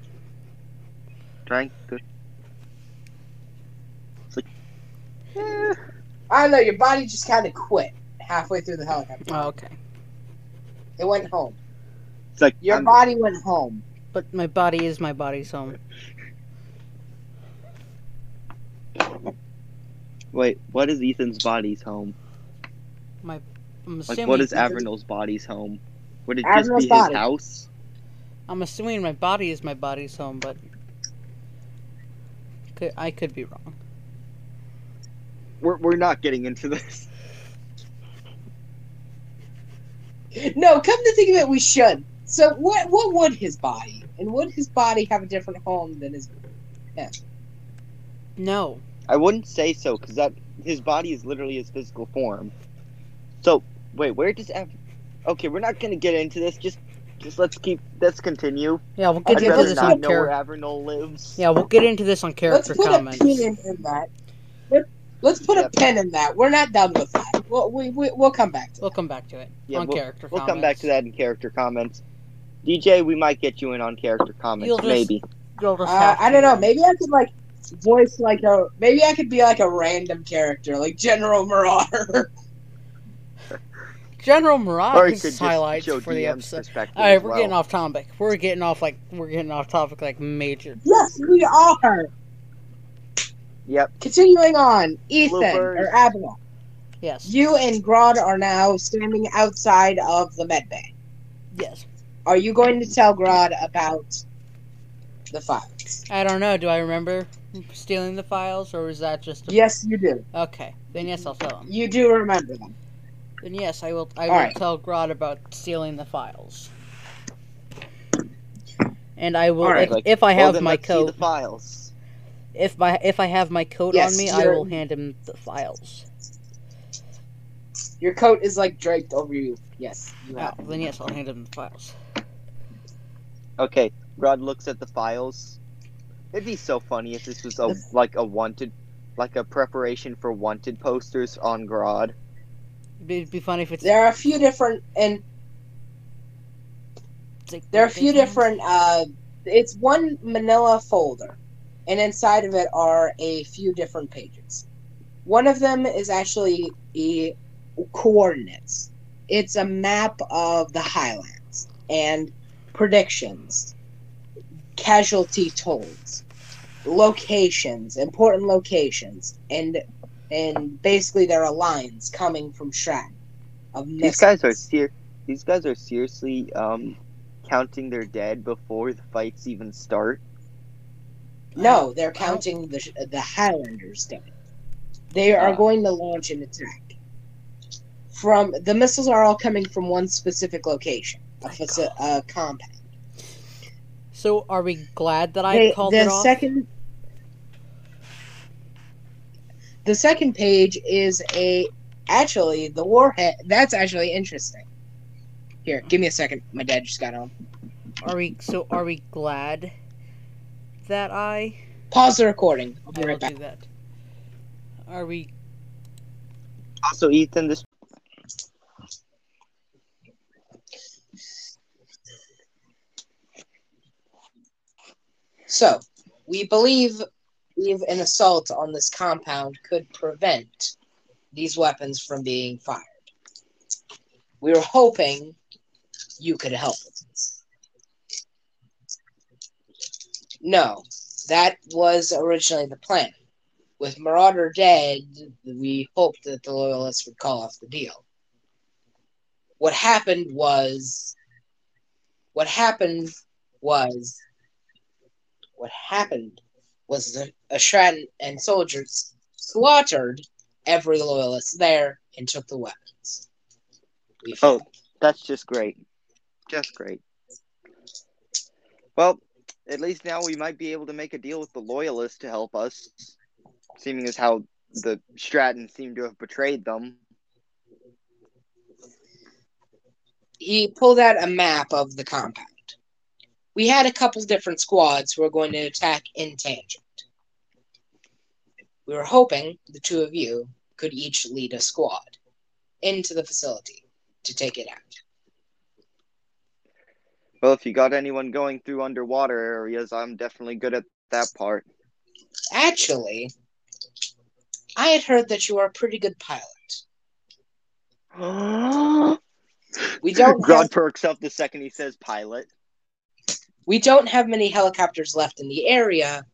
Strength. of- It's like, eh, I don't know. Your body just kind of quit halfway through the helicopter. Oh, okay. It went home. it's like Your I'm- body went home. But my body is my body's home. Wait, what is Ethan's body's home? My, I'm Like, assuming what is Avernal's body's home? Would it Avernal's just be his body. house? I'm assuming my body is my body's home, but I could be wrong. We're, we're not getting into this. No, come to think of it, we should. So, what what would his body, and would his body have a different home than his? head? No. I wouldn't say so because that his body is literally his physical form. So wait, where does F? Okay, we're not gonna get into this. Just, just let's keep. Let's continue. Yeah, we'll get I'd into this let's on not know where character. Lives. Yeah, we'll get into this on Let's character put comments. a pin in that. Let- Let's put Yep. a pin in that. We're not done with that. We'll, we, we, we'll come back to We'll come back to it Yeah, on we'll- character We'll comments. come back to that in character comments. DJ, we might get you in on character comments, You'll just- maybe. You'll just Uh, I don't know. Maybe I could like voice like a. Maybe I could be like a random character, like General Marauder. General Or you Marauders could just highlights show for the episode. All right, we're well. getting off topic. We're getting off like we're getting off topic like major. yes, we are. Yep. Continuing on, Ethan Bloopers. or Abner, Yes, you and Grodd are now standing outside of the med bay. yes. Are you going to tell Grodd about the files? I don't know. Do I remember stealing the files, or was that just? A... Yes, you do. Okay, then yes, I'll tell him. You do remember them. Then yes, I will. I All will right. tell Grodd about stealing the files. And I will, All right. if, if I Well, have then my let's see coat, the files. If my if I have my coat Yes, on me, I will hand him the files. Your coat is like draped over you. Yes. You Oh, have. then yes, I'll hand him the files. Okay, Grodd looks at the files. It'd be so funny if this was a like a wanted, like a preparation for wanted posters on Grodd. It'd be, funny if it's. There are a few different, and it's like there are a few birthday different. Uh, it's one Manila folder, and inside of it are a few different pages. One of them is actually a coordinates. It's a map of the Highlands and predictions, casualty tolls, locations, important locations, and and basically there are lines coming from Stratton of These guys are ser- These guys are seriously um, counting their dead before the fights even start. No, they're counting the the Highlanders dead. They are going to launch an attack. From the missiles are all coming from one specific location, a, faci- a compound. So are we glad that I They- called the it off? second, the second page is a actually the warhead. That's actually interesting. Here, give me a second. My dad just got home. Are we so? Are we glad that I? Pause the recording. I'll I be will right back. do that. Are we? Also, Ethan, this So, we believe, believe an assault on this compound could prevent these weapons from being fired. We were hoping you could help us. No, that was originally the plan. With Marauder dead, we hoped that the Loyalists would call off the deal. What happened was. What happened was what happened was the Ashran and soldiers slaughtered every loyalist there and took the weapons. We Oh, that's just great. Just great. Well, at least now we might be able to make a deal with the loyalists to help us, seeming as how the Stratton seem to have betrayed them. he pulled out a map of the compound. We had a couple different squads who were going to attack in tangent. We were hoping the two of you could each lead a squad into the facility to take it out. Well, if you got anyone going through underwater areas, I'm definitely good at that part. Actually, I had heard that you are a pretty good pilot. We don't Grodd have, perks up the second he says pilot. we don't have many helicopters left in the area,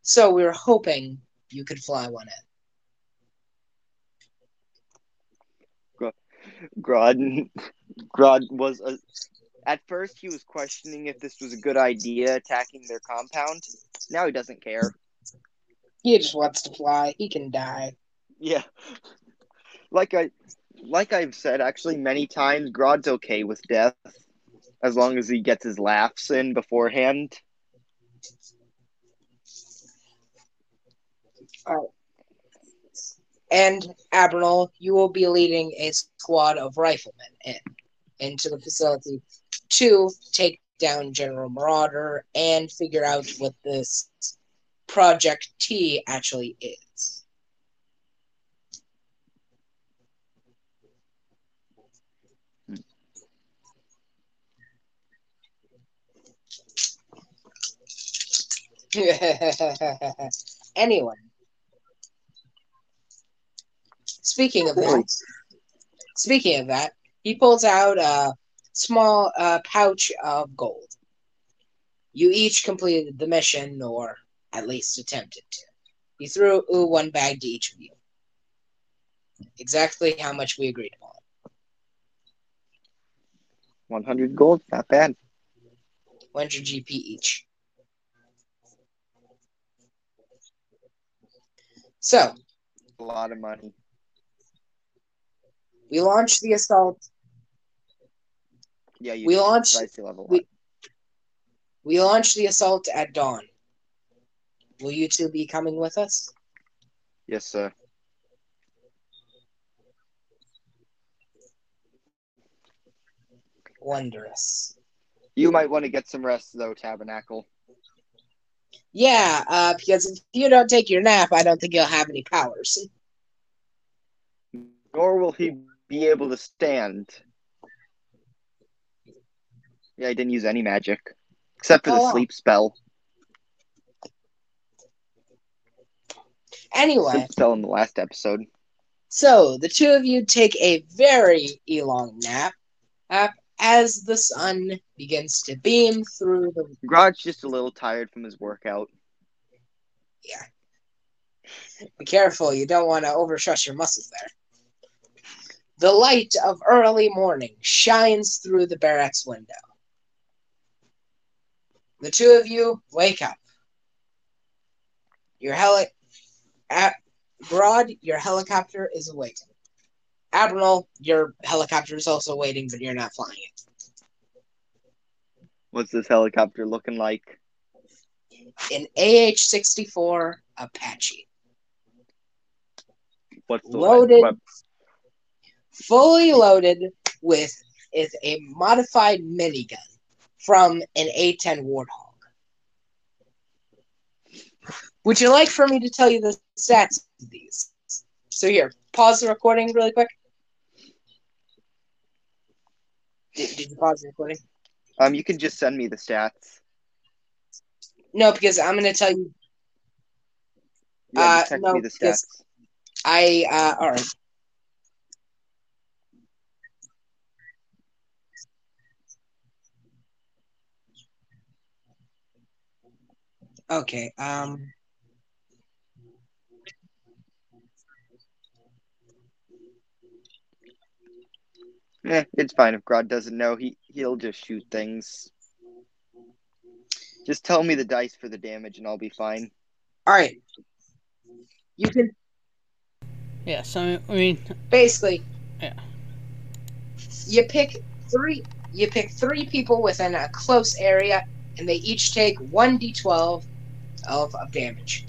so we were hoping you could fly one in. Grodd, Grodd was a. At first, he was questioning if this was a good idea attacking their compound. Now he doesn't care. He just wants to fly. He can die. Yeah, like I, like I've said actually many times, Grodd's okay with death as long as he gets his laughs in beforehand. And Admiral, you will be leading a squad of riflemen in into the facility to take down General Marauder and figure out what this Project T actually is. anyway, speaking of that, speaking of that, he pulls out a small uh, pouch of gold. You each completed the mission, or at least attempted to. He threw ooh, one bag to each of you. Exactly how much we agreed upon. 100 gold, not bad. 100 GP each. So, A lot of money. we launched the assault. Yeah, you We did, launched- I still have a lot. we- We launched the assault at dawn. Will you two be coming with us? Yes, sir. Wondrous. You might want to get some rest, though, Tabernacle. Yeah, uh, because if you don't take your nap, I don't think you'll have any powers. Nor will he be able to stand. Yeah, I didn't use any magic. Except for the Oh, sleep spell. Anyway, Sleep spell in the last episode. so the two of you take a very long nap uh, as the sun begins to beam through the. Grodd's just a little tired from his workout. Yeah. Be careful, you don't want to overstress your muscles there. The light of early morning shines through the barracks window. The two of you wake up. Your heli- at Grodd, your helicopter is awakened. Admiral, your helicopter is also waiting, but you're not flying it. What's this helicopter looking like? An AH-64 Apache, What's the Loaded. web- fully loaded with is a modified minigun from an A10 Warthog. Would you like for me to tell you the stats of these? So here, pause the recording really quick. Did, did you pause the recording? Um, you can just send me the stats. No, because I'm going to tell you. Yeah, Uh, no, me the stats. I uh, all right. Okay. Um. Eh, it's fine if Grodd doesn't know. He he'll just shoot things. Just tell me the dice for the damage, and I'll be fine. All right. You can Yeah, so I mean, basically. Yeah. You pick three. You pick three people within a close area, and they each take one d12 of, of damage.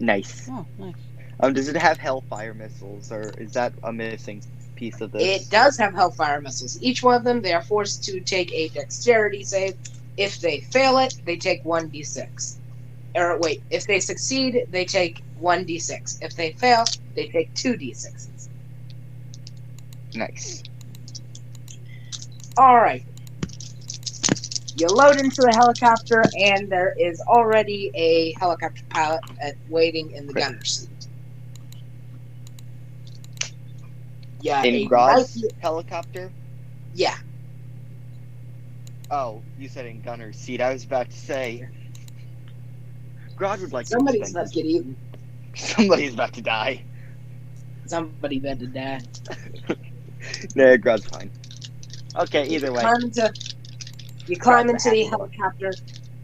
Nice. oh, nice. Um, does it have Hellfire missiles, or is that a missing piece of this? It does have Hellfire missiles. Each one of them, they are forced to take a dexterity save. If they fail it, they take 1d6. Or wait, if they succeed, they take 1d6. If they fail, they take 2d6s. Nice. Alright. You load into the helicopter, and there is already a helicopter pilot waiting in the gunner's seat. Yeah, In a Grodd's helicopter? yeah. Oh, you said in gunner's seat. I was about to say. Grodd would like Somebody's about to get eaten. Somebody's about to die. Somebody about to die. Nah, Grodd's fine. Okay, either way. Into, you climb into the a happy one. helicopter,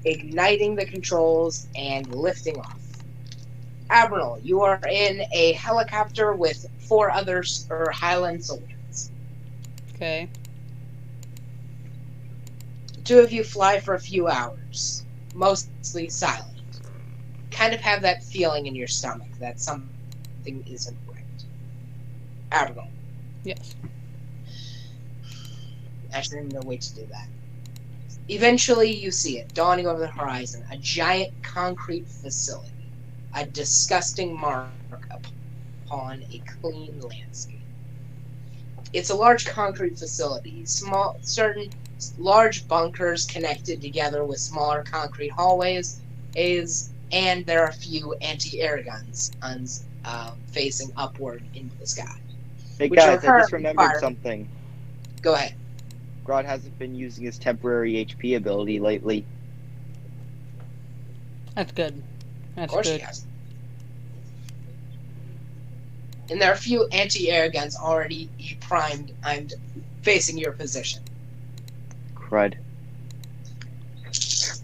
igniting the controls and lifting off. Admiral, you are in a helicopter with four others or Highland soldiers. Okay. Two of you fly for a few hours, mostly silent. Kind of have that feeling in your stomach that something isn't right. Admiral, Yes. actually, there's no way to do that. Eventually, you see it dawning over the horizon a giant concrete facility, a disgusting mark upon a clean landscape. It's a large concrete facility, small, certain large bunkers connected together with smaller concrete hallways, is, and there are a few anti-air guns guns, um, facing upward into the sky. Hey guys, I just remembered something. Go ahead. Grodd hasn't been using his temporary HP ability lately. That's good. That's Of That's course good. he has. And there are a few anti-air guns already primed and facing your position. Crud.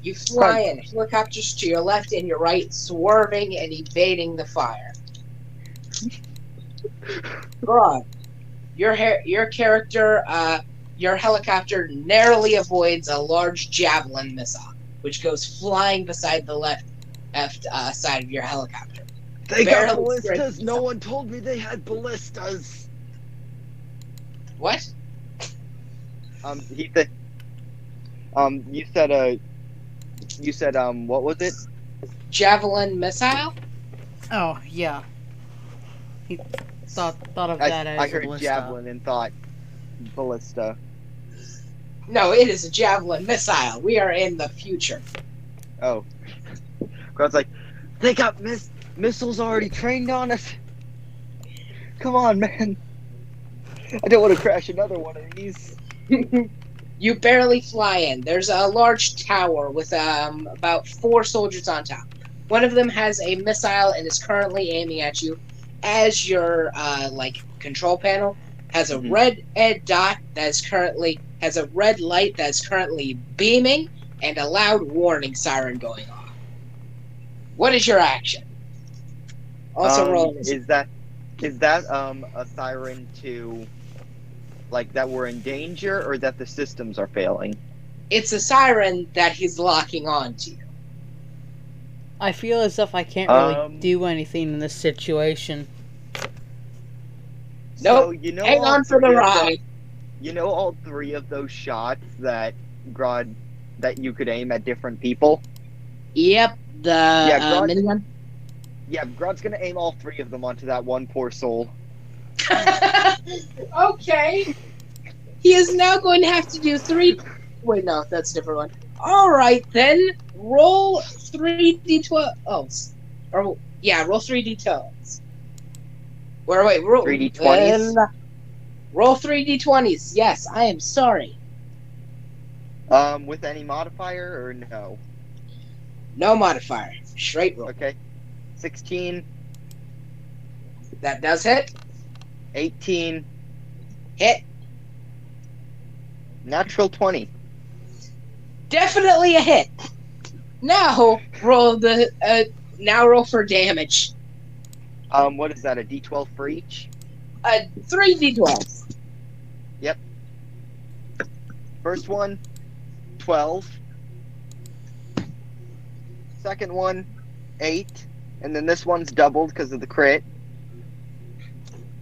You fly in, helicopters to your left and your right, swerving and evading the fire. Grodd, your hair, your character, uh, your helicopter narrowly avoids a large javelin missile, which goes flying beside the left, left uh, side of your helicopter. They got got ballistas. ballistas. No one told me they had ballistas. What? Um, he said. Um, you said uh, you said um, what was it? Javelin missile? Oh yeah. He thought thought of I, that as I a heard ballista. javelin and thought ballista. No, it is a javelin missile. We are in the future. Oh, Grodd's like, they got miss missiles already trained on us. Come on, man. I don't want to crash another one of these. you barely fly in. There's a large tower with um, about four soldiers on top. One of them has a missile and is currently aiming at you. As your uh, like control panel has a Mhm. red red dot that is currently has a red light that is currently beaming and a loud warning siren going off. What is your action? Also Um, roll. Is that is that um a siren to like that we're in danger or that the systems are failing? It's a siren that he's locking on to. I feel as if I can't really Um, do anything in this situation. Nope. So, you know Hang on for the three of ride. You know all three of those shots that Grodd that you could aim at different people? Yep, the Yeah, uh, Grodd- minigun. Yeah, Grodd's gonna aim all three of them onto that one poor soul. okay. He is now going to have to do three. Wait, no, that's a different one. All right, then roll three d12. Oh, s- or yeah, roll three d12s. Where wait, roll 3d20s? then roll three d20s. Yes, I am sorry. Um, with any modifier or no? No modifier, straight roll. Okay. 16, That does hit. 18, Hit. natural 20. Definitely a hit. Now roll the uh, now roll for damage. Um, what is that, a d12 for each? Uh, three d12s. Yep. First one, 12. Second one, 8. And then this one's doubled because of the crit.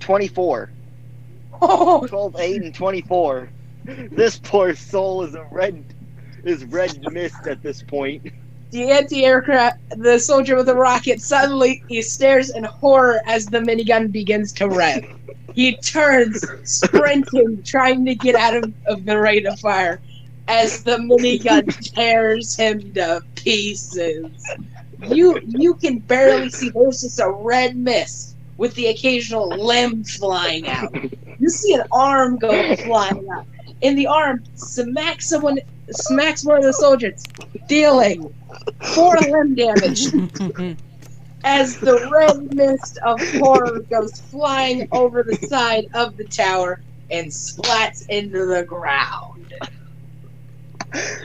24. Oh, 12, 8, and 24. This poor soul is a red is red mist at this point. The anti-aircraft, the soldier with the rocket, suddenly he stares in horror as the minigun begins to rev. He turns, sprinting, trying to get out of, of the rate of fire, as the minigun tears him to pieces. You you can barely see. There's just a red mist with the occasional limb flying out. You see an arm go flying out, and the arm smacks someone, smacks one of the soldiers, dealing four limb damage as the red mist of horror goes flying over the side of the tower and splats into the ground.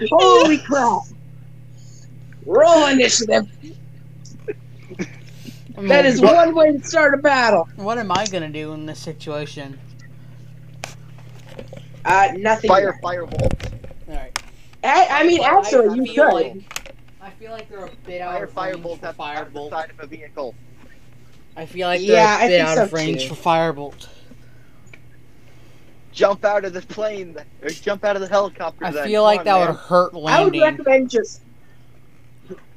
Holy crap! Roll initiative. I mean, That is one way to start a battle. What am I gonna do in this situation? Uh, nothing. Fire, firebolt. Alright. I, I mean, actually, you feel could. Like, I feel like they're a bit out Fire, of range firebolt for at, at firebolt. side of a vehicle. I feel like Yeah, they're a I bit out so of range too. for firebolt. Jump out of the plane, or jump out of the helicopter. I then. feel Come like on, that man. would hurt landing. I would recommend just.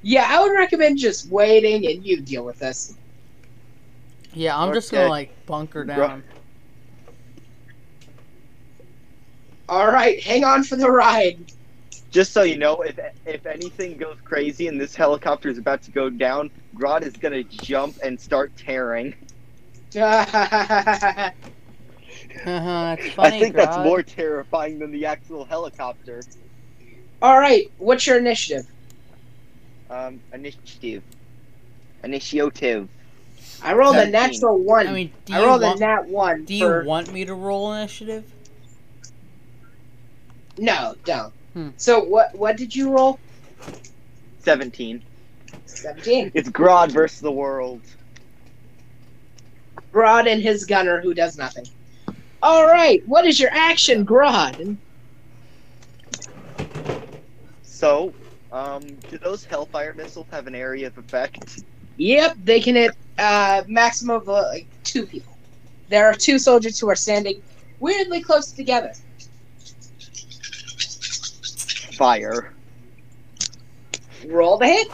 Yeah, I would recommend just waiting and you deal with this. Yeah, I'm just gonna like bunker Bro- down. All right, hang on for the ride. Just so you know, if if anything goes crazy and this helicopter is about to go down, Grodd is gonna jump and start tearing. Haha, funny, I think that's more terrifying than the actual helicopter. All right, what's your initiative? Um, initiative. Initiative. I rolled a natural one. I mean, do I rolled want? a nat one. Do for... you want me to roll initiative? No, don't. Hmm. So what? What did you roll? 17. Seventeen. It's Grodd versus the world. Grodd and his gunner, who does nothing. All right, what is your action, Grodd? So, um, do those Hellfire missiles have an area of effect? Yep, they can hit uh, maximum of uh, like two people. There are two soldiers who are standing weirdly close together. Fire. Roll the hit.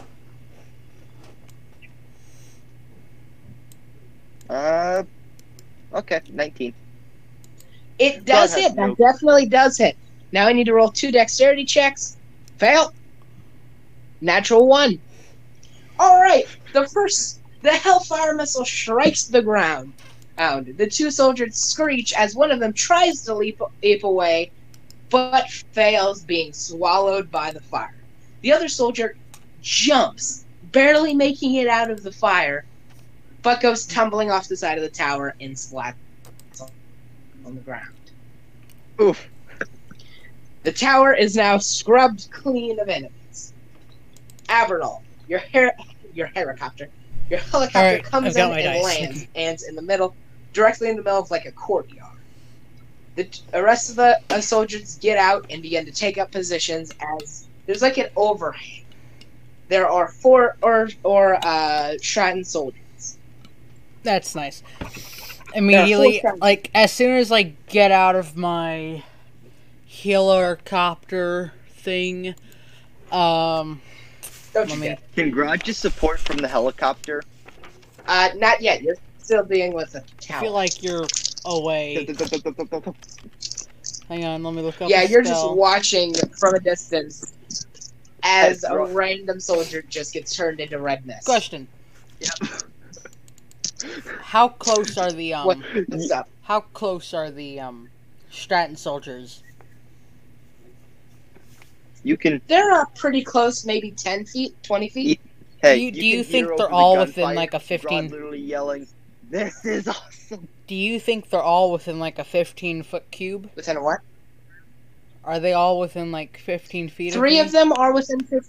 Uh, okay, 19. It does hit. That definitely does hit. Now I need to roll two dexterity checks. Fail. Natural one. All right. The first, the Hellfire missile strikes the ground. The two soldiers screech as one of them tries to leap, leap away, but fails, being swallowed by the fire. The other soldier jumps, barely making it out of the fire, but goes tumbling off the side of the tower and splats on the ground. Oof. The tower is now scrubbed clean of enemies. Avernal, your her- your helicopter, your helicopter Alright, comes I've in and dice. lands, lands in the middle, directly in the middle of like a courtyard. The, the rest of the uh, soldiers get out and begin to take up positions as there's like an overhang. There are four or or uh, Stratton soldiers. That's nice. Immediately, like as soon as I get out of my helicopter thing, um, Don't you me. get? Can Grodd just support from the helicopter? Uh, not yet. You're still dealing with the I feel like you're away. Hang on, let me look up. Yeah, you're just watching from a distance as a random soldier just gets turned into redness. Question: Yep. How close are the um? What- What's up? How close are the um Stratton soldiers? You can. They're uh, pretty close, maybe 10 feet, 20 feet. Hey, Do you- do you think they're over the all within, like, a Grodd 15 literally yelling, "This is awesome!" Do you think they're all within like a 15 foot cube? Within what? Are they all within like 15 feet? Three of, of them are within 50.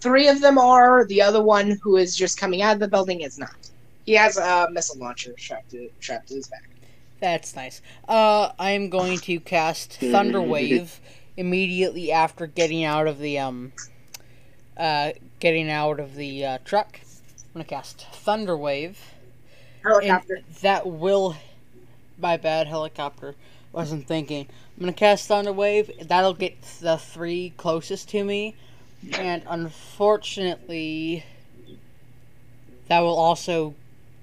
Three of them are. The other one, who is just coming out of the building, is not. He has a missile launcher strapped to, strapped to his back. That's nice. Uh, I am going to cast Thunder Wave immediately after getting out of the um, uh, getting out of the uh, truck. I'm gonna cast Thunder Wave. And Helicopter. that will. My bad, helicopter. Wasn't thinking. I'm gonna cast Thunder Wave. That'll get the three closest to me, and unfortunately, that will also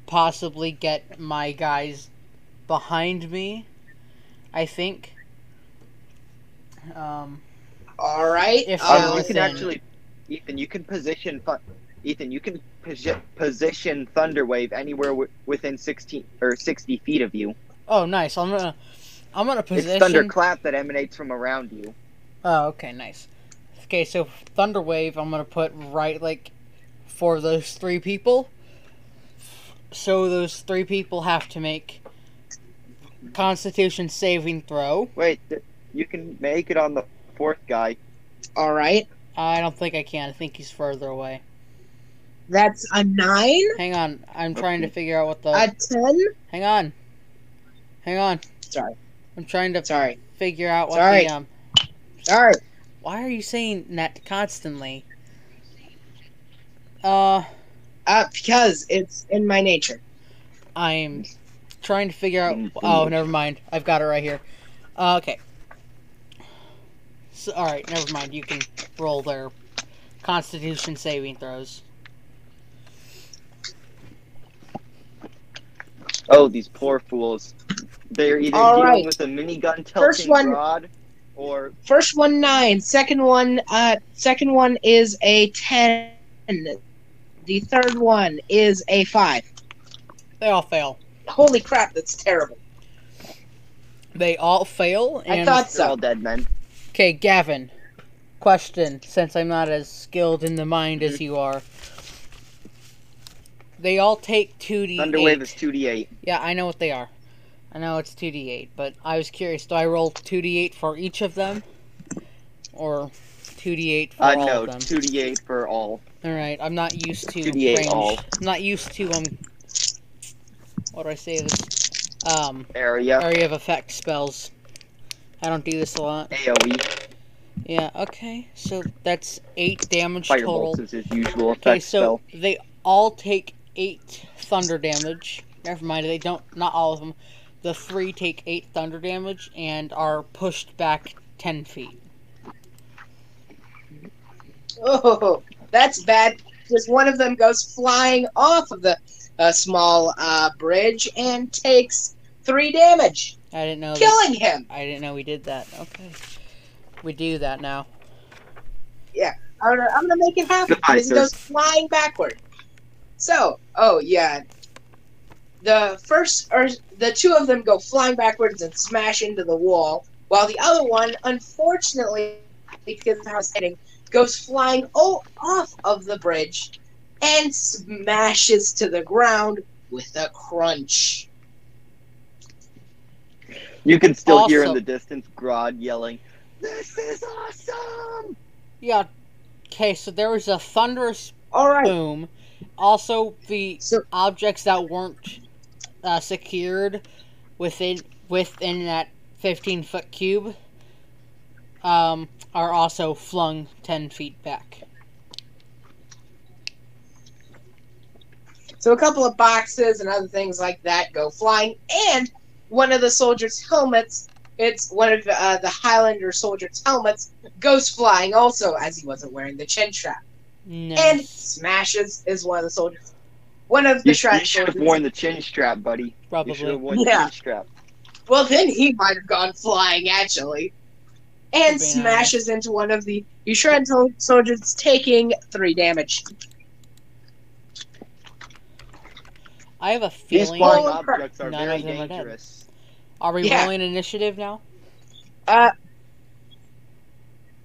possibly get my guys behind me. I think. Um, All right. If Um, they're you can actually, Ethan. You can position. Ethan, you can posi- position Thunderwave anywhere w- within sixteen or sixty feet of you. oh, nice. I'm gonna. I'm gonna position. It's thunderclap that emanates from around you. Oh, okay, nice. Okay, so Thunderwave, I'm gonna put right like for those three people. So those three people have to make Constitution saving throw. Wait, th- you can make it on the fourth guy. All right. I don't think I can. I think he's further away. That's a nine, Hang on. I'm trying to figure out what the. a ten. Hang on. Hang on. Sorry, I'm trying to sorry, figure out what Sorry. the um. sorry. Why are you saying that constantly? Uh, Uh, because it's in my nature. I'm trying to figure out. Oh, never mind. I've got it right here. Uh, okay. So, all right, never mind. You can roll their Constitution saving throws. Oh, these poor fools. They're either All dealing right. with a minigun First tilting one- rod, or First one nine. Second one, uh, second one is a ten. The third one is a five. They all fail. Holy crap, that's terrible. They all fail. I And thought they're all so. dead men. Okay, Gavin. Question, since I'm not as skilled in the mind as you are. They all take 2d8. Thunderwave is 2d8. Yeah, I know what they are. I know it's 2d8, but I was curious. Do I roll 2d8 for each of them? Or 2d8 for Uh, all no, of them? 2d8 for all. Alright, I'm not used to 2d8 range. all. I'm not used to, um... What do I say this? Um, Area, area of effect spells. I don't do this a lot. AoE, Yeah, okay. So that's 8 damage total. Firebolt is his usual effect Okay, so spell. they all take eight thunder damage. Never mind, they don't. Not all of them. The three take eight thunder damage and are pushed back ten feet. Oh, that's bad. Because one of them goes flying off of the uh, small uh, bridge and takes three damage, I didn't know. That, killing him. I didn't know we did that. Okay, we do that now. I'm gonna, I'm gonna make it happen Goodbye, because he goes flying backward. So, oh yeah, the first or the two of them go flying backwards and smash into the wall, while the other one, unfortunately, because of how it's hitting, goes flying oh, off of the bridge and smashes to the ground with a crunch. You can still hear in the distance Grodd yelling, This is awesome! Yeah. Okay, so there was a thunderous All right, boom. Also, the so objects that weren't uh, secured within within that 15 foot cube um, are also flung 10 feet back. So a couple of boxes and other things like that go flying, and one of the soldiers' helmets. It's one of uh, the Highlander soldiers' helmets goes flying also as he wasn't wearing the chin strap and smashes is one of the soldiers. One of the You, Shred should have worn the chin strap, buddy. You should Probably. have worn Yeah. the chin strap. Well, then he might have gone flying actually, and Could be smashes into one of the Shred soldiers, taking three damage. I have a These feeling. flying Holy objects are None very of them are dead. dangerous. Are we Yeah. rolling initiative now? Uh,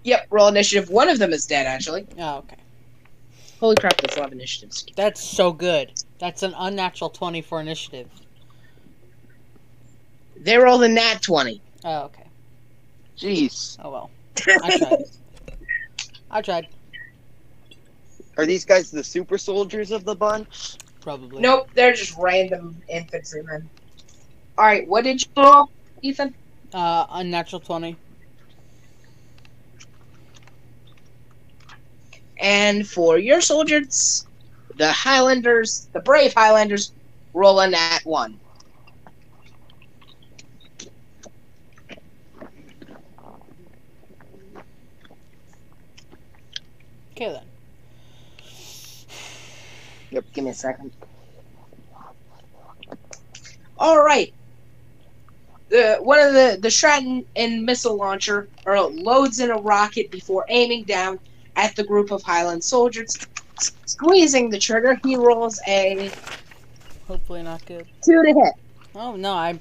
yep, roll initiative. One of them is dead actually. Oh, okay. Holy crap, that's a lot of initiatives. That's so good. That's an unnatural 20 for initiative. They rolled a nat twenty. Oh, okay. Jeez. Oh well. I tried. I tried. Are these guys the super soldiers of the bunch? Probably. Nope, they're just random infantrymen. Alright, what did you roll, Ethan? Uh, unnatural 20. And for your soldiers, the Highlanders, the brave Highlanders, roll a nat one. Okay then. Yep, Give me a second. Alright. The one of the the Stratton and missile launcher or loads in a rocket before aiming down at the group of Highland soldiers. Squeezing the trigger, he rolls a Hopefully not good. two to hit. Oh no, I'm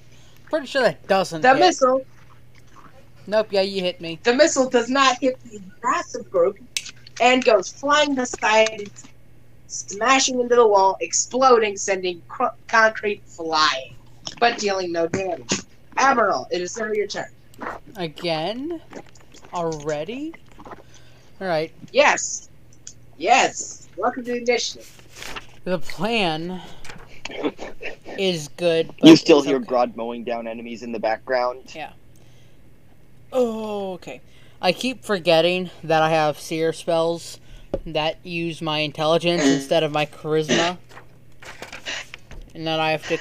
pretty sure that doesn't. The hit. missile Nope. Yeah, you hit me. The missile does not hit the massive group and goes flying beside, smashing into the wall, exploding, sending cr- concrete flying, but dealing no damage. Admiral, it is now your turn. Again? Already? Alright. Yes. Yes. Welcome to the initiative. The plan is good. You still hear okay. Grodd mowing down enemies in the background. Yeah. Oh, okay. I keep forgetting that I have seer spells that use my intelligence instead of my charisma. And that I have to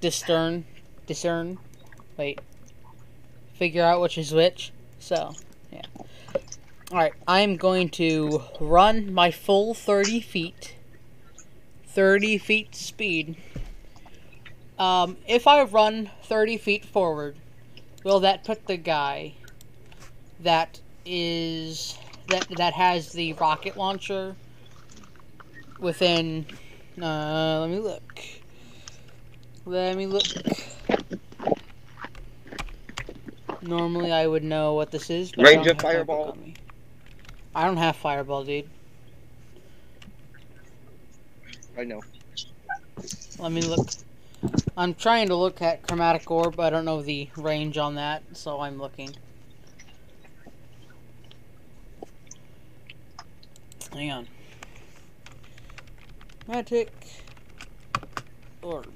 discern discern wait. Figure out which is which. So, yeah. Alright, I'm going to run my full 30 feet. 30 feet speed. Um, if I run 30 feet forward, will that put the guy that is that that has the rocket launcher within uh let me look let me look normally i would know what this is but Range of have that book fireball. I don't have fireball dude I know. let me look i'm trying to look at chromatic orb but i don't know the range on that so i'm looking Hang on. Magic orb.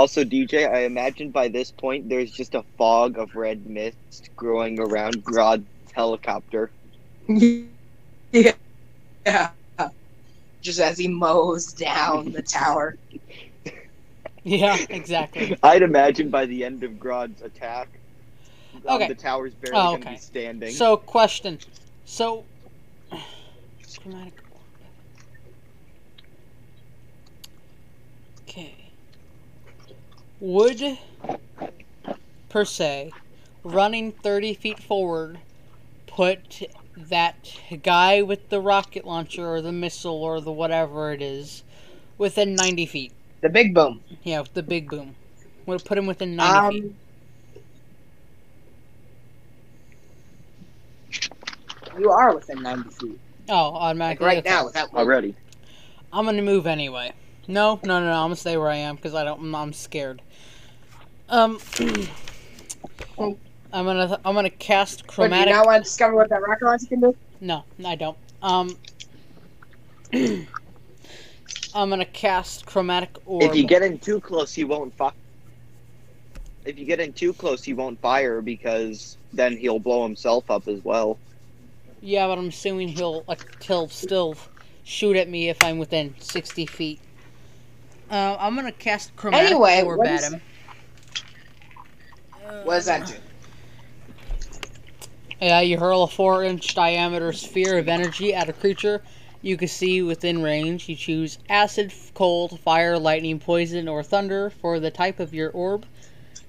Also, DJ, I imagine by this point there's just a fog of red mist growing around Grodd's helicopter. yeah. Yeah. Just as he mows down the tower. Yeah, exactly. I'd imagine by the end of Grodd's attack, um, the tower's barely Oh, going to be standing. So, question. So, chromatic orb. Okay. Would, per se, running 30 feet forward put that guy with the rocket launcher or the missile or the whatever it is within 90 feet? The big boom. Yeah, the big boom. Would it put him within 90 feet? Um, you are within 90 feet. Oh, Like automatically. right now, without Already. I'm gonna move anyway. No, no, no, no. I'm gonna stay where I am because I don't. I'm scared. Um, I'm gonna. I'm gonna cast chromatic But do you chromatic. not want to discover what that rocket launcher can do? No, I don't. Um, I'm gonna cast chromatic orb. If you get in too close, he won't fire. If you get in too close, he won't fire because then he'll blow himself up as well. Yeah, but I'm assuming he'll like he'll still shoot at me if I'm within 60 feet. Uh, I'm gonna cast chromatic Anyway, orb what at is- him. What does that do? Yeah, you hurl a four inch diameter sphere of energy at a creature you can see within range. You choose acid, cold, fire, lightning, poison, or thunder for the type of your orb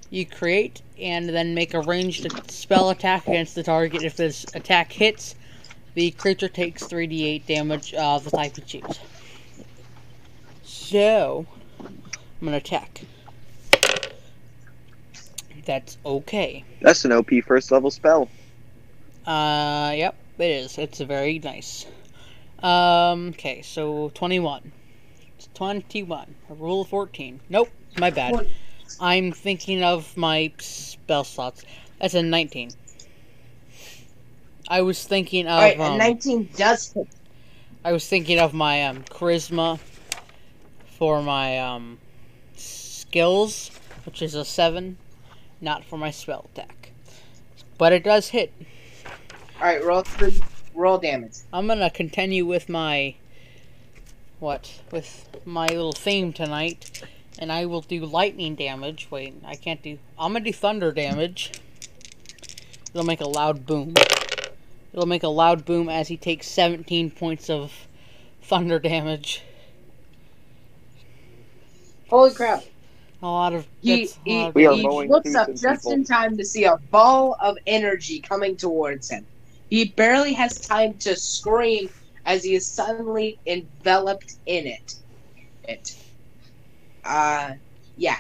you create, and then make a ranged spell attack against the target. If this attack hits, the creature takes 3d8 damage of the type you choose. So, I'm gonna attack. That's okay. That's an OP first level spell. Uh, yep, it is. It's very nice. Um, okay, so 21. It's 21. A rule of 14. Nope, my bad. I'm thinking of my spell slots. That's a 19. I was thinking of, Alright, um, 19 does hit. I was thinking of my, um, charisma for my, um, skills, which is a 7, not for my spell attack. But it does hit. Alright, roll three. Roll damage. I'm gonna continue with my what with my little theme tonight, and I will do lightning damage. Wait, I can't do. I'm gonna do thunder damage. It'll make a loud boom. It'll make a loud boom as he takes 17 points of thunder damage. Holy crap. A lot of. He, that's he, lot of We he looks up just people. in time to see a ball of energy coming towards him. He barely has time to scream as he is suddenly enveloped in it. It. Uh, yeah.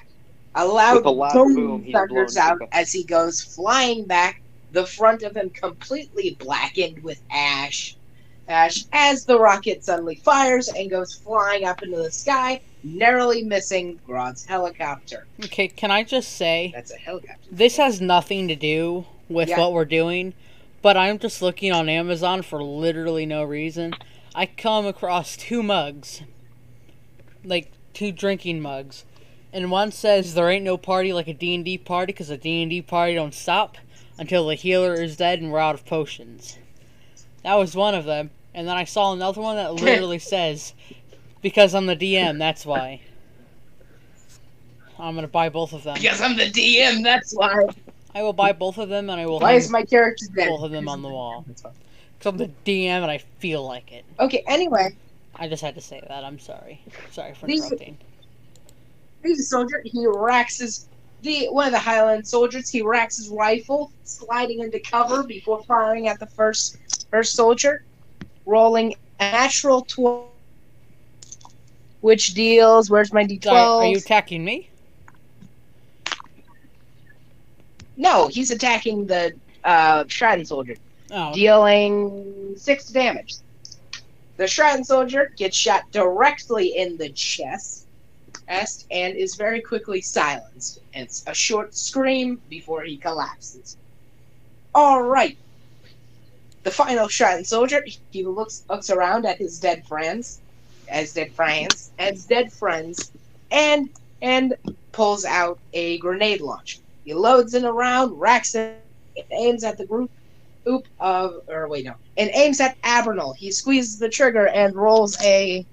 A loud, With a loud boom, boom, thunders out to- as he goes flying back, the front of him completely blackened with ash. Ash, as the rocket suddenly fires and goes flying up into the sky, narrowly missing Grodd's helicopter. Okay, can I just say That's a helicopter. this has nothing to do with Yeah. what we're doing, but I'm just looking on Amazon for literally no reason. I come across two mugs, like two drinking mugs, and one says there ain't no party like a D&D party because a D&D party don't stop until the healer is dead and we're out of potions. That was one of them, and then I saw another one that literally says because I'm the DM, that's why. I'm gonna buy both of them. Because I'm the DM, that's why. I will buy both of them and I will Why is my character dead? both of them on the wall. Because I'm the DM and I feel like it. Okay, anyway, I just had to say that. I'm sorry. Sorry for These- interrupting. he's a soldier. He racks his the one of the Highland soldiers. He racks his rifle, sliding into cover before firing at the first first soldier, rolling a natural twelve, which deals. Where's my d12? Are you attacking me? no, he's attacking the uh, Stratton soldier, Oh, dealing six damage. The Stratton soldier gets shot directly in the chest, and is very quickly silenced. It's a short scream before he collapses. All right. The final Stratton soldier, he looks looks around at his dead friends, as dead friends, as dead friends, and and pulls out a grenade launcher. He loads in a round, racks it, aims at the group oop of or wait no and aims at Avernal. He squeezes the trigger and rolls a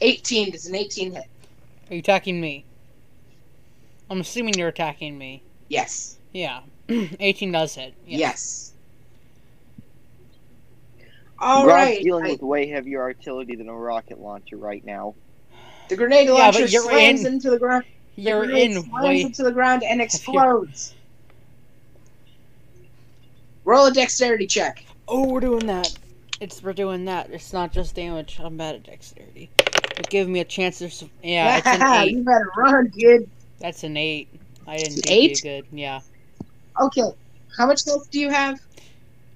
18. Does an 18 hit? are you attacking me? I'm assuming you're attacking me. Yes. Yeah. 18 does hit. Yes. All Grodd's right. dealing I- with way heavier artillery than a rocket launcher right now. the grenade launcher but you're slams in- into the ground. You're grenade in slams way. into the ground and explodes. Roll a dexterity check. Oh, we're doing that. It's we're doing that. It's not just damage. I'm bad at dexterity. But give me a chance to. Yeah, it's an eight. you better run, kid. That's an eight. I didn't think Eight? you good. Yeah. Okay. How much health do you have?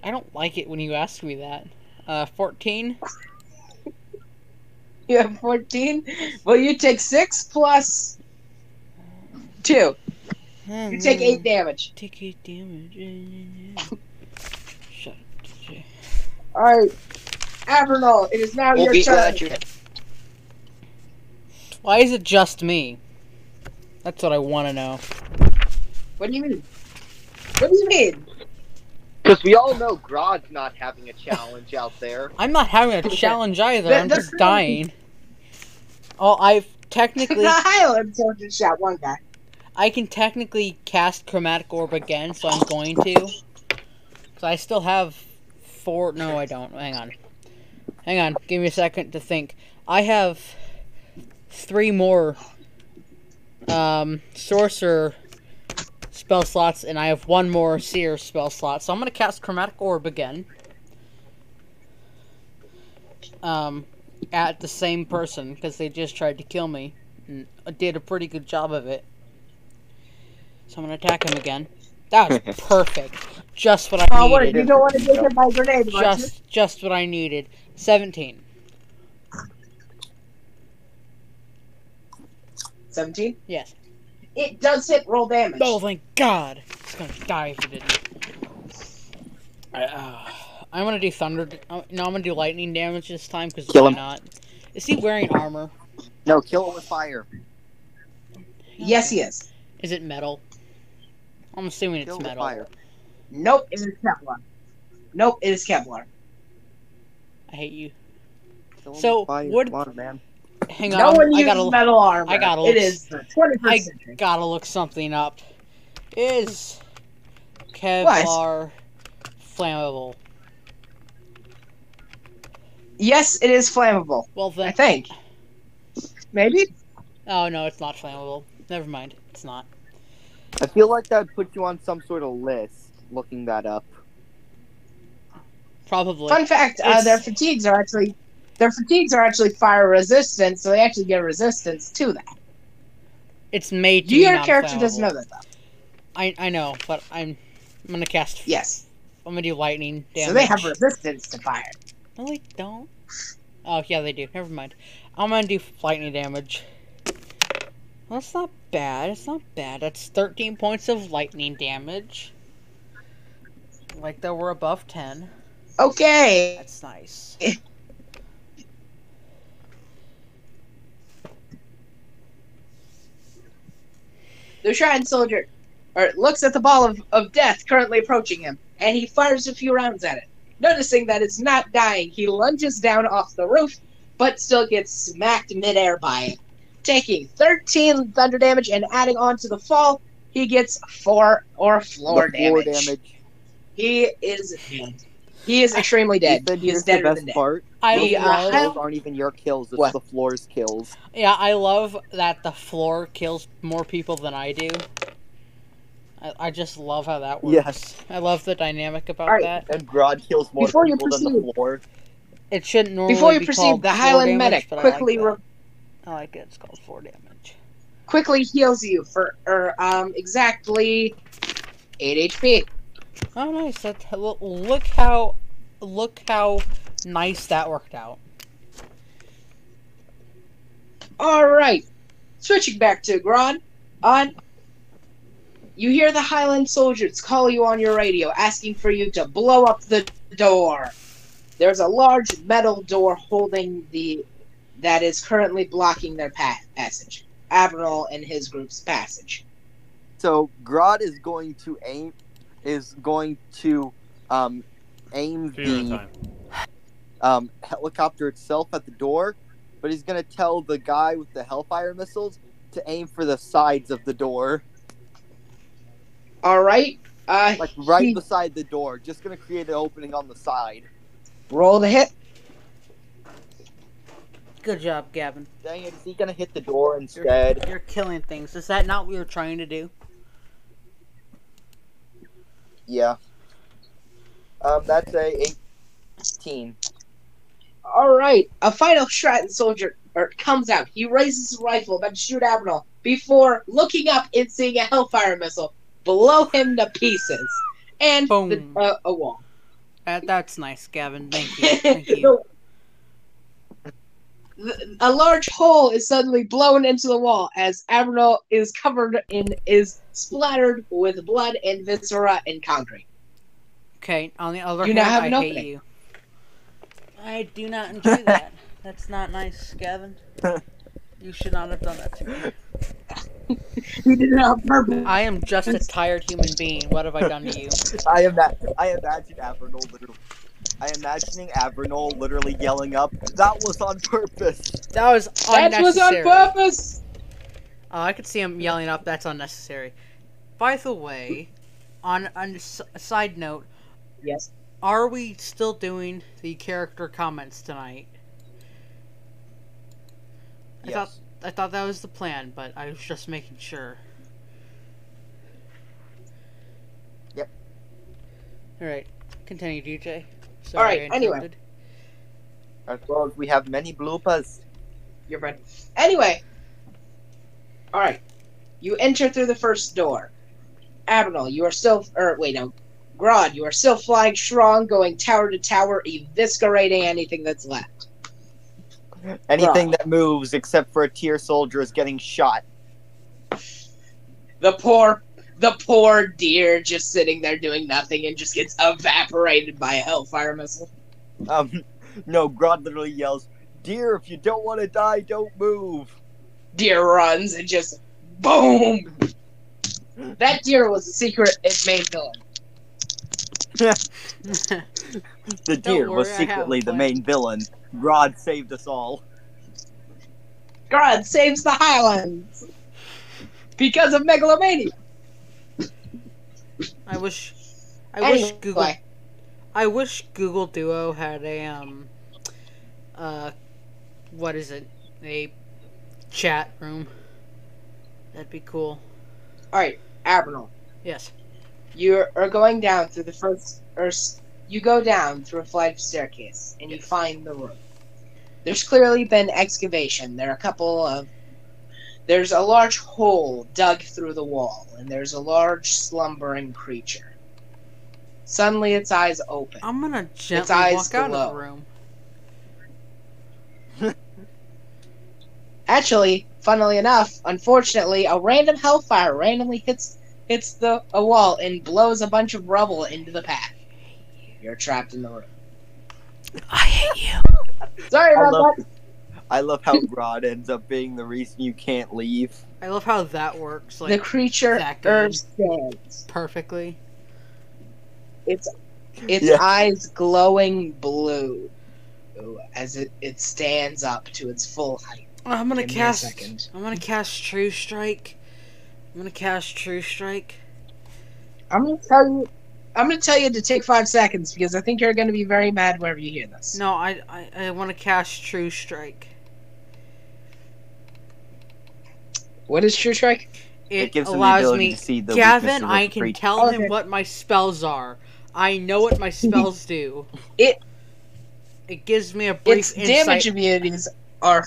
I don't like it when you ask me that. Uh, 14. You have 14? Well, you take 6 plus 2. You take 8 damage. Take eight damage. Shut up, DJ. Alright. Avernal, it is now We'll your beat turn. that. Why is it just me? That's what I want to know. What do you mean? What do you mean? Because we all know Grodd's not having a challenge out there. I'm not having a challenge either. That- I'm just crazy. dying. Oh, I've technically, the Highland soldier shot one guy. I can technically cast Chromatic Orb again, so I'm going to. So I still have four. No, I don't. Hang on. Hang on. Give me a second to think. I have three more um, Sorcerer spell slots, and I have one more Seer spell slot. So I'm going to cast Chromatic Orb again. Um, at the same person, because they just tried to kill me. And did a pretty good job of it. So I'm going to attack him again. That was perfect. Just what I Oh, what? needed. You don't want to get hit by grenade launcher? Just, just what I needed. Seventeen. 17? Yes. It does hit roll damage. Oh, thank God! It's gonna die if it didn't. I, uh, I'm gonna do thunder. Uh, no, I'm gonna do lightning damage this time because Kill why him. not? Is he wearing armor? No, kill it with fire. Yes, he is. Is it metal? I'm assuming Kill it's it with metal. fire. Nope, it is Kevlar. Nope, it is Kevlar. I hate you. Kill it So, with fire. would- Come on, man. Hang No on. one I uses gotta, metal armor. I gotta It look- is the 21st I century. gotta look something up. Is Kevlar flammable? Yes, it is flammable. Well I think. Maybe? Oh no, it's not flammable. Never mind. It's not. I feel like that would put you on some sort of list. Looking that up. Probably. Fun fact: uh, their fatigues are actually their fatigues are actually fire resistant, so they actually get resistance to that. It's made to be Your character doesn't know that though. I I know, but I'm I'm gonna cast. Yes, I'm gonna do lightning damage. so they have resistance to fire. No, they don't. Oh yeah, they do. Never mind. I'm gonna do lightning damage. Well, that's not bad. It's not bad. That's 13 points of lightning damage. Like that we're above 10. Okay. That's nice. The Shrine Soldier or looks at the ball of, of death currently approaching him, and he fires a few rounds at it. Noticing that it's not dying, he lunges down off the roof, but still gets smacked midair by it. Taking 13 thunder damage and adding on to the fall, he gets 4 or floor, the floor damage. damage. He is dead. He is extremely dead. He is the best than dead. part. I The, Those love, kills aren't even your kills. It's What? the floor's kills. yeah, I love that the floor kills more people than I do. I, I just love how that works. Yes. I love the dynamic about Alright. that. And Grodd kills more Before you people than the floor. It shouldn't normally Before you be proceed, called the Highland damage, medic but I quickly like re- I like it. It's called floor damage. quickly heals you for er, um exactly 8 HP. Oh, nice. That look, look how look how nice that worked out. All right, switching back to Grodd. On, you hear the Highland soldiers call you on your radio, asking for you to blow up the door. There's a large metal door holding the that is currently blocking their pa- passage. Admiral and his group's passage. So Grodd is going to aim, is going to um, aim Fear the time. Um, helicopter itself at the door, but he's gonna tell the guy with the Hellfire missiles to aim for the sides of the door, All right, uh, like right he- beside the door. Just gonna create an opening on the side. roll the hit. Good job, Gavin. Dang it! Is he gonna hit the door You're, instead? you're killing things. Is that not what you're trying to do? Yeah. Um, that's a eighteen. All right, a final Stratton soldier er, comes out. He raises his rifle, about to shoot Admiral, before looking up and seeing a Hellfire missile blow him to pieces, and the, uh, a wall. That, that's nice, Gavin. Thank you. Thank you. The- a large hole is suddenly blown into the wall as Admiral is covered in is splattered with blood and viscera and concrete. Okay, on the other You hand, I hate you. I do not enjoy that. That's not nice, Gavin. You should not have done that to me. You did it on purpose. I am just a tired human being. What have I done to you? I am I imagine Avernal literally. I am imagining Avernal literally yelling up, "That was on purpose." That was That was on purpose. Oh, I could see him yelling up. That's unnecessary. By the way, on, on a s- a side note, Yes. Are we still doing the character comments tonight? I Yes. thought I thought that was the plan, but I was just making sure. Yep. All right, continue, DJ. All right, I anyway. interrupted. As well as we have many bloopers. You're bread. Anyway. Alright. You enter through the first door. Admiral, you are still or wait no. Grodd, you are still flying strong, going tower to tower, eviscerating anything that's left. Anything that moves except for a tier soldier is getting shot. The poor the poor deer just sitting there doing nothing and just gets evaporated by a hellfire missile. Um, no, Grodd literally yells, "Deer, if you don't want to die, don't move." Deer runs and just boom. That deer was a secret it's main villain. The deer was worry, I secretly the main villain. Grodd saved us all. Grodd saves the Highlands because of megalomania. I wish. I wish Google. I wish Google Duo had a um. Uh, what is it? A chat room. That'd be cool. Alright, Admiral. Yes. You are going down through the first, or you go down through a flight of staircase, and you find the room. There's clearly been excavation. There are a couple of, there's a large hole dug through the wall, and there's a large slumbering creature. Suddenly, its eyes open. I'm gonna gently eyes walk out of the room. Actually, funnily enough, unfortunately, a random hellfire randomly hits hits the a wall and blows a bunch of rubble into the path. You're trapped in the room. I hate you. Sorry I love, that. I love how Grodd ends up being the reason you can't leave. I love how that works. Like the creature that good. understands. perfectly. Its its Yeah. eyes glowing blue as it, it stands up to its full height. Oh, I'm gonna Give cast. I'm gonna cast True Strike. I'm gonna cast True Strike. I'm gonna tell you. I'm gonna tell you to take five seconds because I think you're gonna be very mad whenever you hear this. No, I I, I want to cast True Strike. What is True Strike? It, gives him the allows ability me, to see the Gavin. weaknesses of I can creature. tell Okay. him what my spells are. I know what my spells do. It- It gives me a brief Its insight. damage immunities are.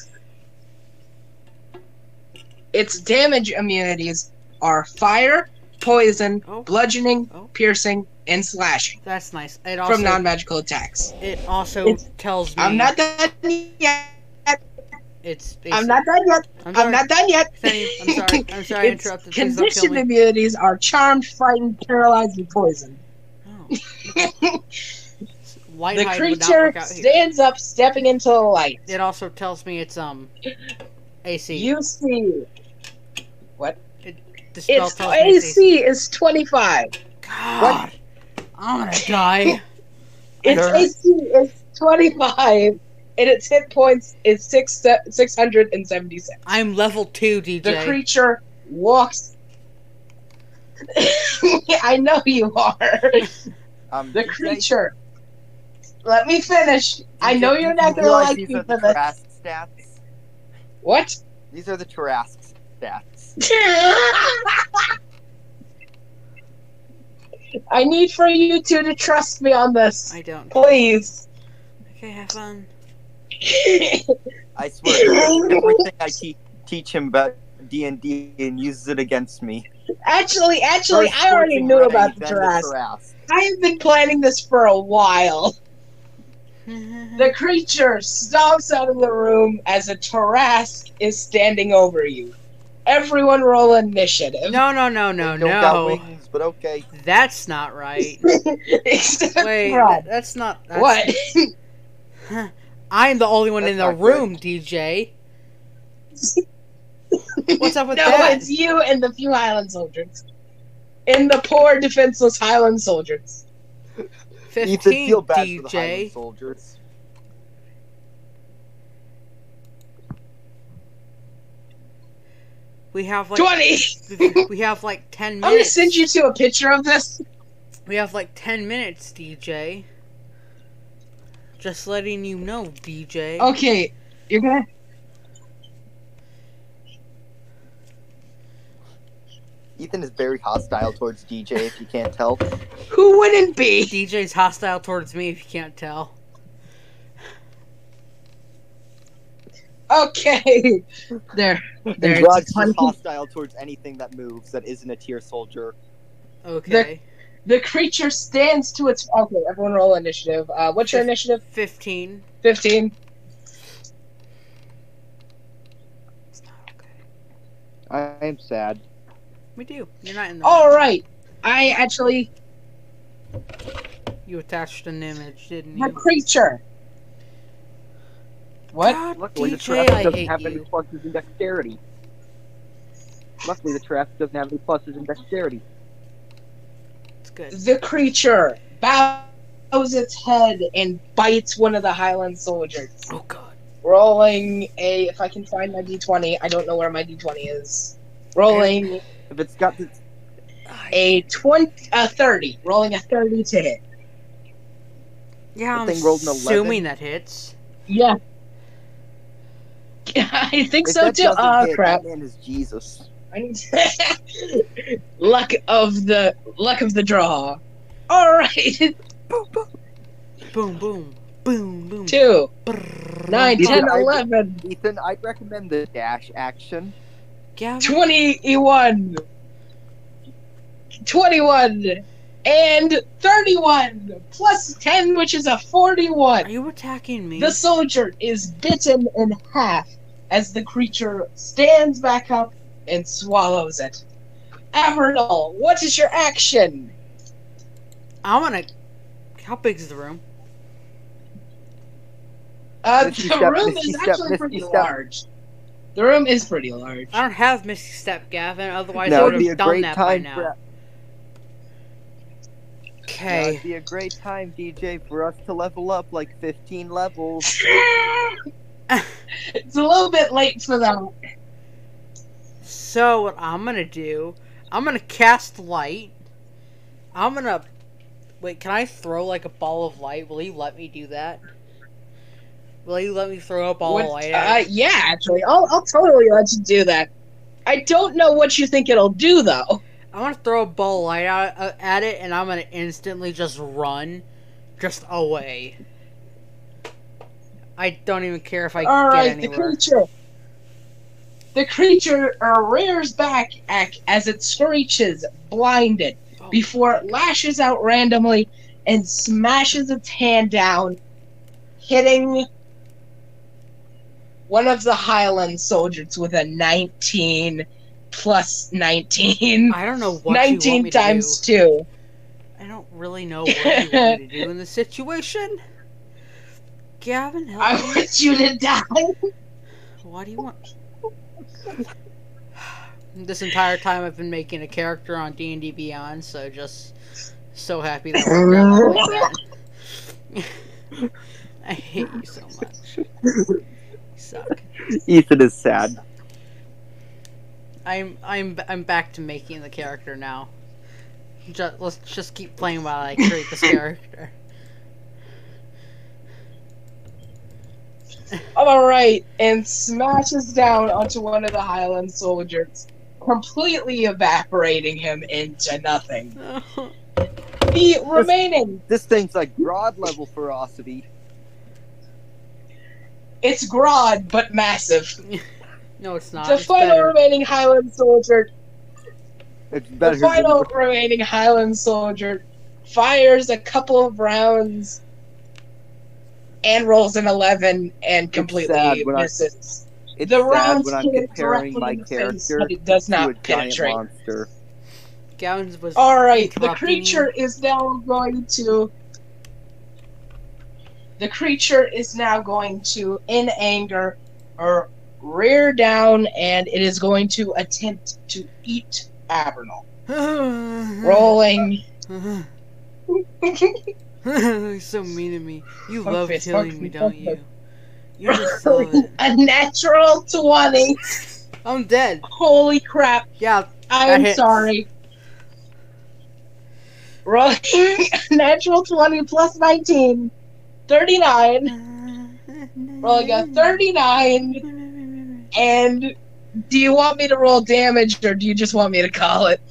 Its damage immunities are fire, poison, Oh. bludgeoning, Oh. piercing, and slashing That's nice. It also from non-magical attacks. it also It's- tells me I'm not done yet. it's I'm not done yet. I'm. I'm not done yet. Fanny, I'm sorry. I'm sorry I interrupted. Please condition me. immunities are charmed, frightened, paralyzed, and poisoned. Oh. The hide would not creature work out here. stands up, stepping into the light. It also tells me it's um AC. You see, the spell its tells me it's AC. AC is 25. God, I'm gonna die. Its Nerd. AC is 25, and its hit points is six 676. I'm level two, DJ. The creature walks. I know you are. Um, The DJ, creature. Let me finish. I know you you're not gonna like these me the for this. Stats. What? These are the Tarrasque stats. I need for you two to trust me on this. I don't. Please. Okay, have fun. I swear, everything I te- teach him about D and D and uses it against me. actually, actually, First I already knew Ray, about the then Jurassic. I have been planning this for a while. The creature stomps out of the room as a Tarrasque is standing over you. Everyone roll initiative. no, no, no, no, They don't got no. wings, but okay. That's not right. Except Wait, Grodd. that's not. That's, What? I'm the only one in the That's not room, DJ. What's up with no, that? No, it's you and the few Highland soldiers. And the poor defenseless Highland soldiers. Ethan, Fifteen, feel bad for the Highland soldiers. We have like 20! we have like ten minutes. I'm gonna send you to a picture of this. We have like 10 minutes, DJ. Just letting you know, DJ. Okay, you're gonna. Ethan is very hostile towards DJ. If you can't tell, Who wouldn't be? DJ's hostile towards me if you can't tell. Okay. There. There. and Grodd's it's just hostile towards anything that moves that isn't a tier soldier. Okay. The creature stands to its. Okay, everyone roll initiative. Uh, what's your initiative? 15. 15. It's not okay. I am sad. We do. You're not in the. Alright. I actually. You attached an image, didn't you? The you? creature. What? God, Luckily, the DJ, Tarrasque I doesn't hate have any pluses in dexterity. Luckily, the Tarrasque doesn't have any pluses in dexterity. It's good. The creature bows its head and bites one of the Highland soldiers. Oh, God. Rolling a. If I can find my d20, I don't know where my d20 is. Rolling If it's got the a 20, a 30. Rolling a 30 to hit. Yeah, The I'm thing rolled an 11. assuming that hits. Yeah. I think if so too. Oh ah, hit, crap! that man is Jesus. I need luck of the luck of the draw. All right, Boom, boom. Boom, boom. two, Brrrr, nine, Ethan, ten, I- eleven, Ethan, I'd recommend the dash action. Gavin? twenty-one, twenty-one, and thirty-one plus ten, which is a Are forty-one. you attacking me? The soldier is bitten in half as the creature stands back up and swallows it. Avernal, what is your action? I'm gonna. How big is the room? Uh, the step, room misty is step, actually misty pretty step. large. The room is pretty large. I don't have Misty Step, Gavin. Otherwise, That I would would be a have done that by time now. for that Okay. would be a great time, DJ, for us to level up like 15 levels. it's a little bit late for that. So what I'm gonna do? I'm gonna cast light. I'm gonna. Wait, can I throw like a ball of light? Will you let me do that? Will you let me throw a ball What- of light? uh, at it? yeah, actually, I'll, I'll totally let you do that. I don't know what you think it'll do, though. I'm gonna throw a ball of light out, uh, at it, and I'm gonna instantly just run, just away. I don't even care if I All get right, the creature. The creature uh, rears back as it screeches, blinded, Oh. before it lashes out randomly and smashes its hand down, hitting one of the Highland soldiers with a 19 plus 19. I don't know what you want 19 me to times do. 2. I don't really know what you want me to do in the situation. Gavin, help I me. want you to die. What do you want? This entire time I've been making a character on D and D Beyond, so just so happy that worked out like that. I hate you so much. You suck. Ethan is sad. I'm I'm I'm back to making the character now. Just, let's just keep playing while I create this character. Alright, and smashes down onto one of the Highland soldiers, completely evaporating him into nothing. The remaining, This thing's like broad level ferocity. it's Grodd, but massive. no, it's not. the it's final better. remaining Highland soldier, It's better the final remaining Highland soldier fires a couple of rounds and rolls an 11 and completely sad when I- misses. It's the sad when I'm comparing my in the face, character it does to a not giant monster. Gowns was All right, the creature is now going to. The creature is now going to, in anger, or rear down, and it is going to attempt to eat Avernal. Rolling. You're so mean to me. You Fuck love face, killing me, don't fuck you? You just love it. a natural 20. I'm dead. Holy crap. Yeah, I That am hits. sorry. Rolling natural 20 plus 19. 39. Rolling a 39. And do you want me to roll damage or do you just want me to call it?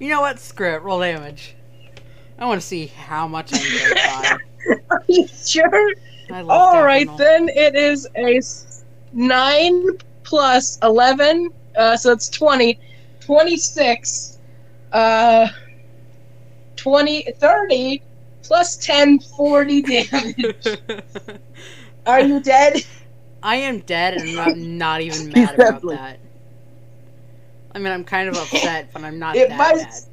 You know what? Screw it. Roll damage. I want to see how much I'm dead by. Are you sure? All right, then it is a 9 plus 11. Uh, so it's 20. 26. Uh, 20, 30 plus 10, 40 damage. Are you dead? I am dead, and I'm not even mad about that. I mean, I'm kind of upset, but I'm not It that bad.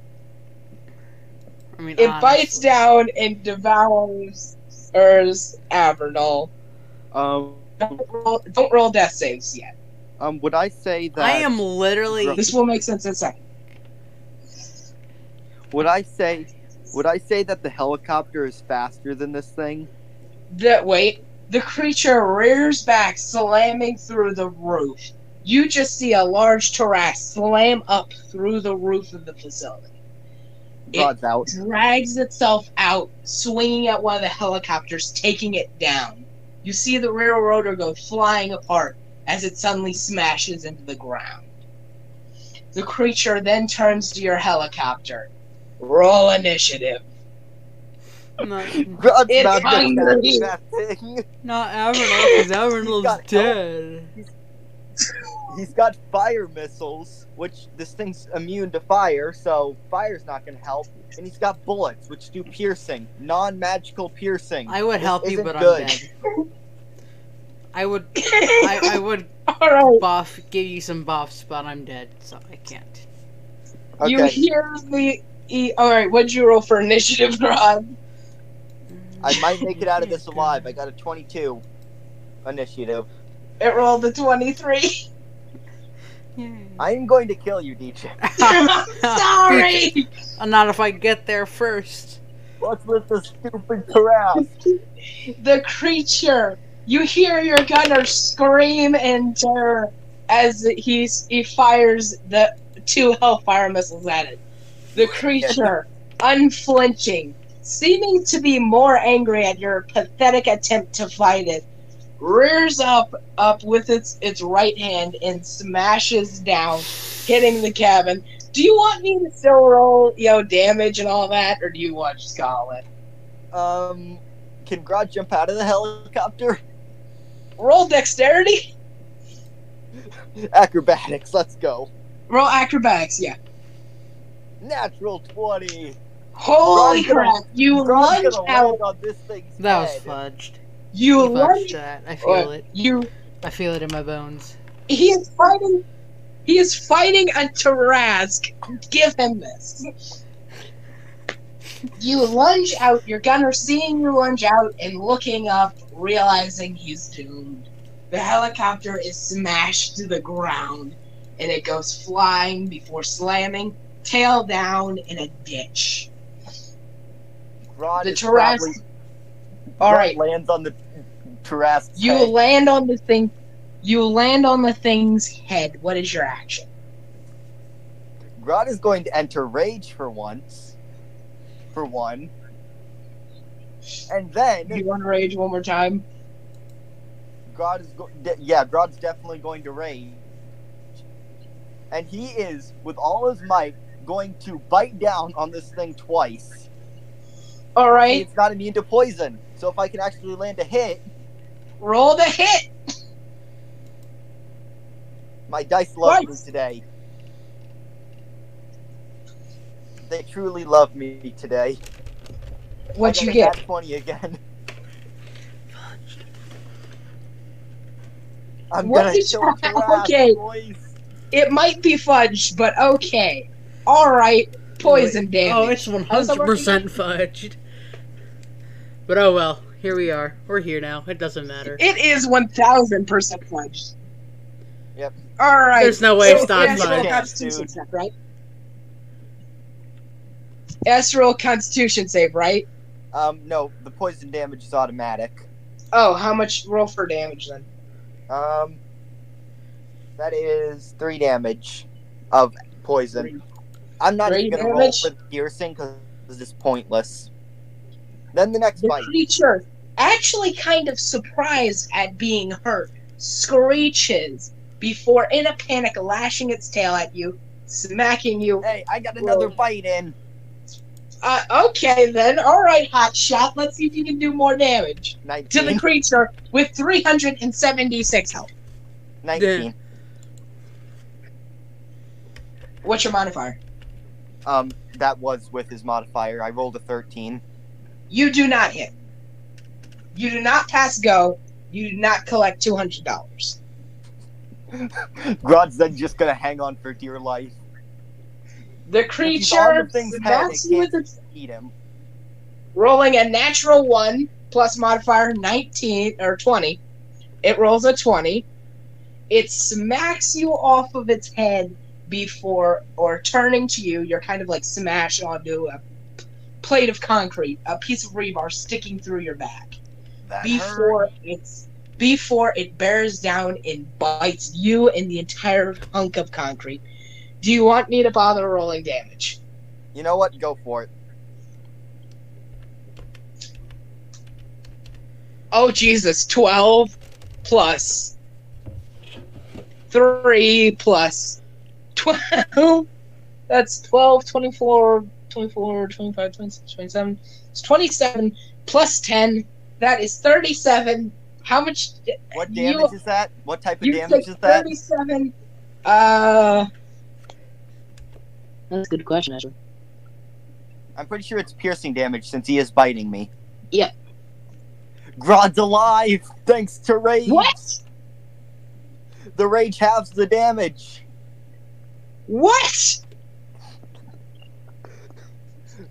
I mean, It bites down and devours Urs Avernal. Um, Don't roll, don't roll death saves yet. um, would I say that? I am literally. This will make sense in a second. Would I say? Would I say that the helicopter is faster than this thing? That wait, the creature rears back, slamming through the roof. You just see a large Tarrasque slam up through the roof of the facility. It- out. drags itself out, swinging at one of the helicopters, taking it down. You see the rear rotor go flying apart as it suddenly smashes into the ground. The creature then turns to your helicopter. Roll initiative. Not, God's It's not hungry. attacking that thing. not Avernal, because Avernal's dead. He's got fire missiles, which this thing's immune to fire, so fire's not going to help. And he's got bullets, which do piercing, non-magical piercing. I would This help you, but good. I'm dead. I would, I, I would All right. buff, give you some buffs, but I'm dead, so I can't. Okay. You hear the. E- All right. What'd you roll for initiative, Grodd? I might make it out of this alive. I got a 22 initiative. It rolled a twenty-three. I am going to kill you, DJ. Sorry. Not if I get there first. What's with the stupid harass? the creature. You hear your gunner scream in terror as he's, he fires the two Hellfire missiles at it. The creature, unflinching, seeming to be more angry at your pathetic attempt to fight it, rears up up with its its right hand and smashes down, hitting the cabin. Do you want me to still roll, you know, damage and all that, or do you want to just call it? Um, can Grodd jump out of the helicopter? Roll dexterity. Acrobatics, let's go. Roll acrobatics, yeah. Natural 20. Holy Grodd's gonna- crap! You Grodd's lunge out. on this thing's That was fudged. You You lunge. fudged that. I feel uh, it. You. I feel it in my bones. He is fighting. He is fighting a Tarrasque. Give him this. You lunge out. Your gunner seeing you lunge out and looking up, realizing he's doomed. The helicopter is smashed to the ground, and it goes flying before slamming, tail down in a ditch. Grodd The is Tarrasque. All right. lands on the Tarrasque's You head. land on the thing. You land on the thing's head. What is your action? Grodd is going to enter rage for once. For one. And then you want to rage one more time? Grodd is go- de- yeah, Grodd's definitely going to rage. And he is, with all his might, going to bite down on this thing twice. All right. And. It's not immune to poison. So if I can actually land a hit, Roll the hit. my dice love me today. They truly love me today. What you get? nat 20 again. I'm What gonna did kill you- Tarrasque, okay. boys. It might be fudged, but okay. All right. Poison damage. Oh, it's one hundred percent fudged. But oh well. Here we are. We're here now. It doesn't matter. It is one thousand percent fudged. Yep. All right. There's no way it's not yes, roll fudged. Constitution Dude. save, right? S Constitution save, right? Um, no, the poison damage is automatic. Oh, how much roll for damage then? Um, that is three damage of poison. Three. I'm not Three even gonna roll damage? for the piercing because it's pointless. Then the next The bite. creature, actually kind of surprised at being hurt, screeches before, in a panic, lashing its tail at you, smacking you. Hey, I got another Roll. bite in. Uh, okay then, all right, hot shot. Let's see if you can do more damage to the creature with 376 health. 19. What's your modifier? Um, that was with his modifier. I rolled a 13. You do not hit. You do not pass go. You do not collect two hundred dollars. Grodd's then just gonna hang on for dear life. The If he's on creature the thing's head, smacks it with eat him. rolling a natural one plus modifier 19 or 20 it rolls a 20 it smacks you off of its head before or turning to you you're kind of like smashed onto a plate of concrete a piece of rebar sticking through your back That before hurt. it's before it bears down and bites you and the entire hunk of concrete do you want me to bother rolling damage You know what? Go for it. Oh Jesus, 12 plus 3 plus 12. That's 12, 24, 24, 25, 26, 27. It's 27 plus 10. That is 37. How much? What You- damage is that? What type of You damage take is that? 37. Uh. That's a good question, actually. I'm pretty sure it's piercing damage since he is biting me. Yeah. Grodd's alive thanks to rage. What? The rage halves the damage. What?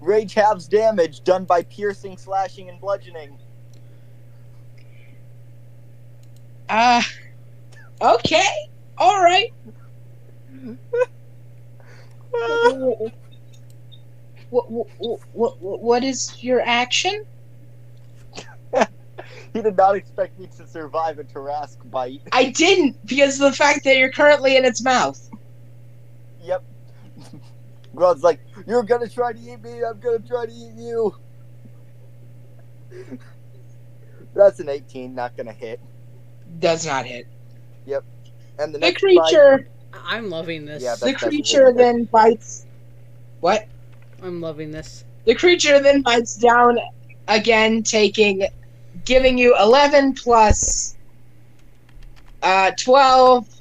Rage halves damage done by piercing, slashing, and bludgeoning. Uh, okay. All right. What, what, what, what is your action? He did not expect me to survive a Tarrasque bite. I didn't because of the fact that you're currently in its mouth. Yep. Grodd's like, You're gonna try to eat me, I'm gonna try to eat you. That's an 18, not gonna hit. Does not hit. Yep. And the The next creature, I'm loving this. Yeah, the creature hit. then bites. What? I'm loving this. The creature then bites down again, taking, giving you 11 plus uh, 12.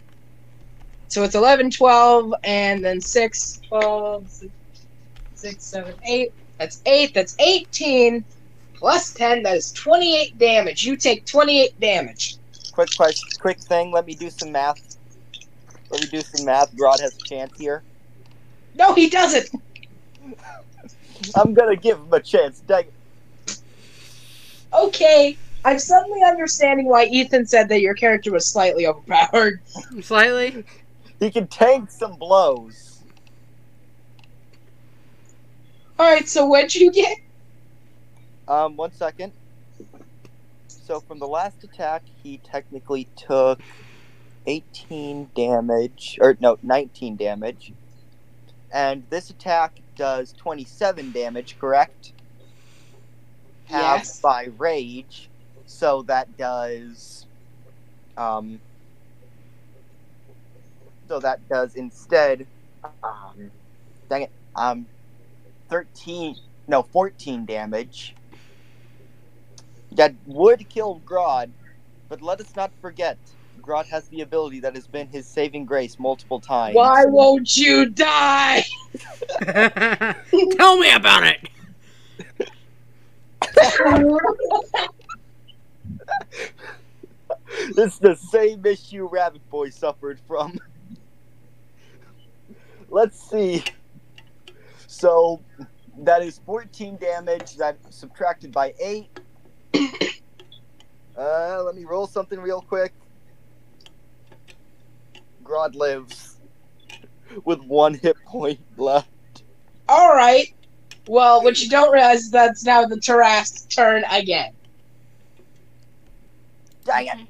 So it's 11, 12, and then 6, 12, 6, 6 7, 8. That's 8. That's 18. Plus 10. That is 28 damage. You take 28 damage. quick question, quick thing. Let me do some math. Let me do some math. Grodd has a chance here. No, he doesn't. I'm gonna give him a chance. Dang it. Okay. I'm suddenly understanding why Ethan said that your character was slightly overpowered. Slightly. He can tank some blows. Alright, so what'd you get? Um, one second. So from the last attack, he technically took 18 damage, or no, 19 damage. And this attack does 27 damage, correct? Halved Yes. by rage, so that does, um, so that does instead, um, dang it, um, 13, no, 14 damage. That would kill Grodd, but let us not forget, Grodd has the ability that has been his saving grace multiple times. Why won't you die? Tell me about it. this is the same issue Rabbit Boy suffered from. Let's see. So that is 14 damage. That subtracted by 8. Uh, let me roll something real quick. Grodd lives with one hit point left. Alright. Well, what you don't realize is that's now the Tarrasque's turn again. Dang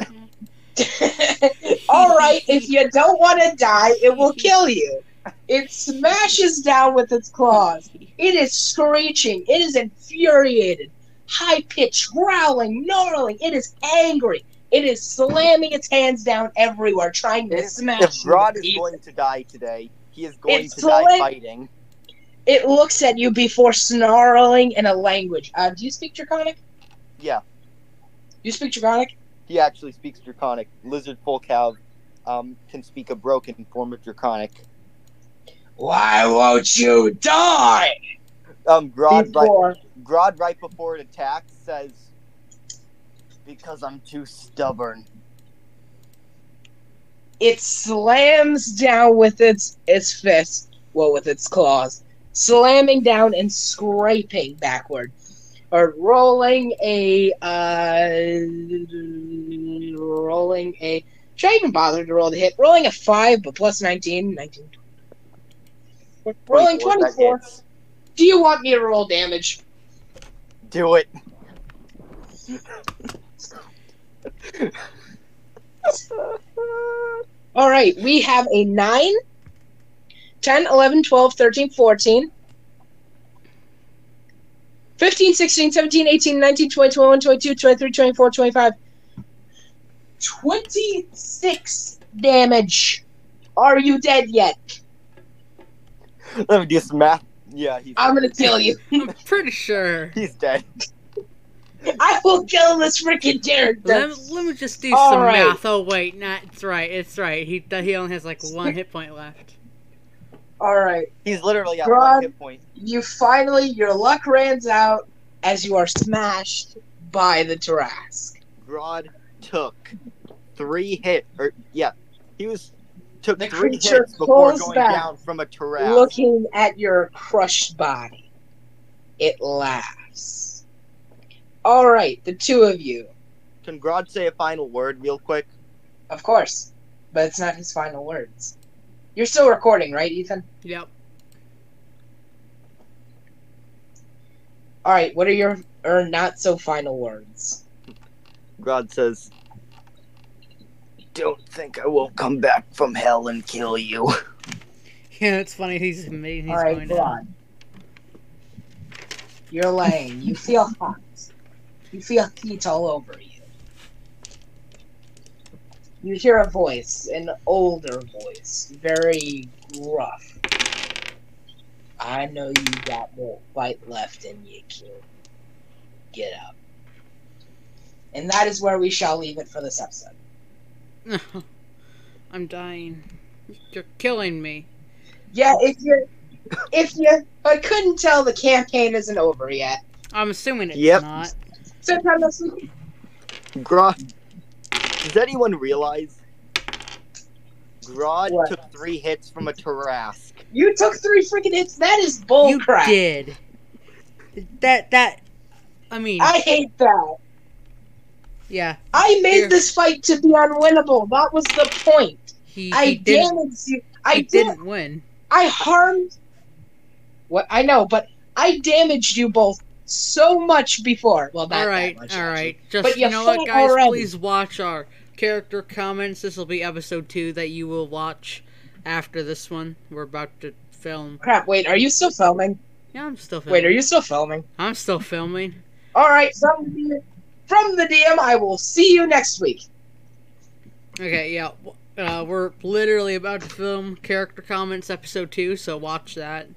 it! Alright, if you don't want to die, it will kill you. It smashes down with its claws. It is screeching. It is infuriated. High pitched, growling, gnarling. It is angry. It is slamming its hands down everywhere, trying to If, smash. if to is going to die today, he is going It's to die fighting. It looks at you before snarling in a language. Uh, do you speak Draconic? Yeah. You speak Draconic? He actually speaks Draconic. Lizard have um, can speak a broken form of Draconic. Why won't you die? Um, Grodd, right, Before. Grodd right before it attacks says, "Because I'm too stubborn." It slams down with its its fist, well, with its claws, slamming down and scraping backward, or rolling a uh, rolling a. Should I even bother to roll the hit? Rolling a five, but plus 19, 19. Rolling 24, that 24. Do you want me to roll damage? Do it. All right, we have a 9, 10, 11, 12, 13, 14, 15, 16, 17, 18, 19, 20, 21, 22, 23, 24, 25. 26 damage. Are you dead yet? Let me do some math. Yeah, he's I'm gonna kill you. I'm pretty sure. he's dead. I will kill this freaking character. Let, let me just do All some right. math. Oh wait, nah, it's right. It's right. He he only has like one hit point left. All right. He's literally at Grodd. one hit point. you finally your luck runs out as you are smashed by the Tarrasque. Grodd took three hit or yeah, he was took The three creature hits before going back, down from a Tarrasque. Looking at your crushed body, it laughs. All right, the two of you, Can Grodd say a final word real quick? of course, but it's not his final words. You're still recording, right, Ethan? Yep. All right, what are your or not so final words? Grodd says, "Don't think I won't come back from hell and kill you." Yeah, it's funny. He's amazing. He's All right, going go down. on. You're laying. You feel hot. You feel heat all over you. You hear a voice, an older voice, very gruff. I know you got more fight left in you, kid. Get up. And that is where we shall leave it for this episode. I'm dying. You're killing me. Yeah, if you, if you, I couldn't tell the campaign isn't over yet. I'm assuming it's Yep. not. Sometime this week. Grodd, does anyone realize Grodd What? took three hits from a Tarrasque? You took three freaking hits. That is bull you crap. did. That that. I mean, I hate that. Yeah. I made Here. this fight to be unwinnable. That was the point. He, I he damaged you. I did. didn't win. I harmed. What I know, but I damaged you both so much before. Well, not all right, that much. all right. Just But you, you know what, guys? already. Please watch our character comments. This will be episode two that you will watch after this one. We're about to film. Crap. Wait, are you still filming? Yeah, I'm still filming. Wait, are you still filming? I'm still filming. All right. The from the DM, I will see you next week. Okay, yeah. Uh, we're literally about to film character comments episode two, so watch that.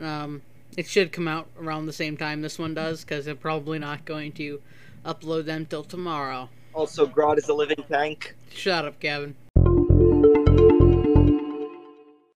Um, it should come out around the same time this one does, because I'm probably not going to upload them till tomorrow. Also, Grodd is a living tank. Shut up, Gavin.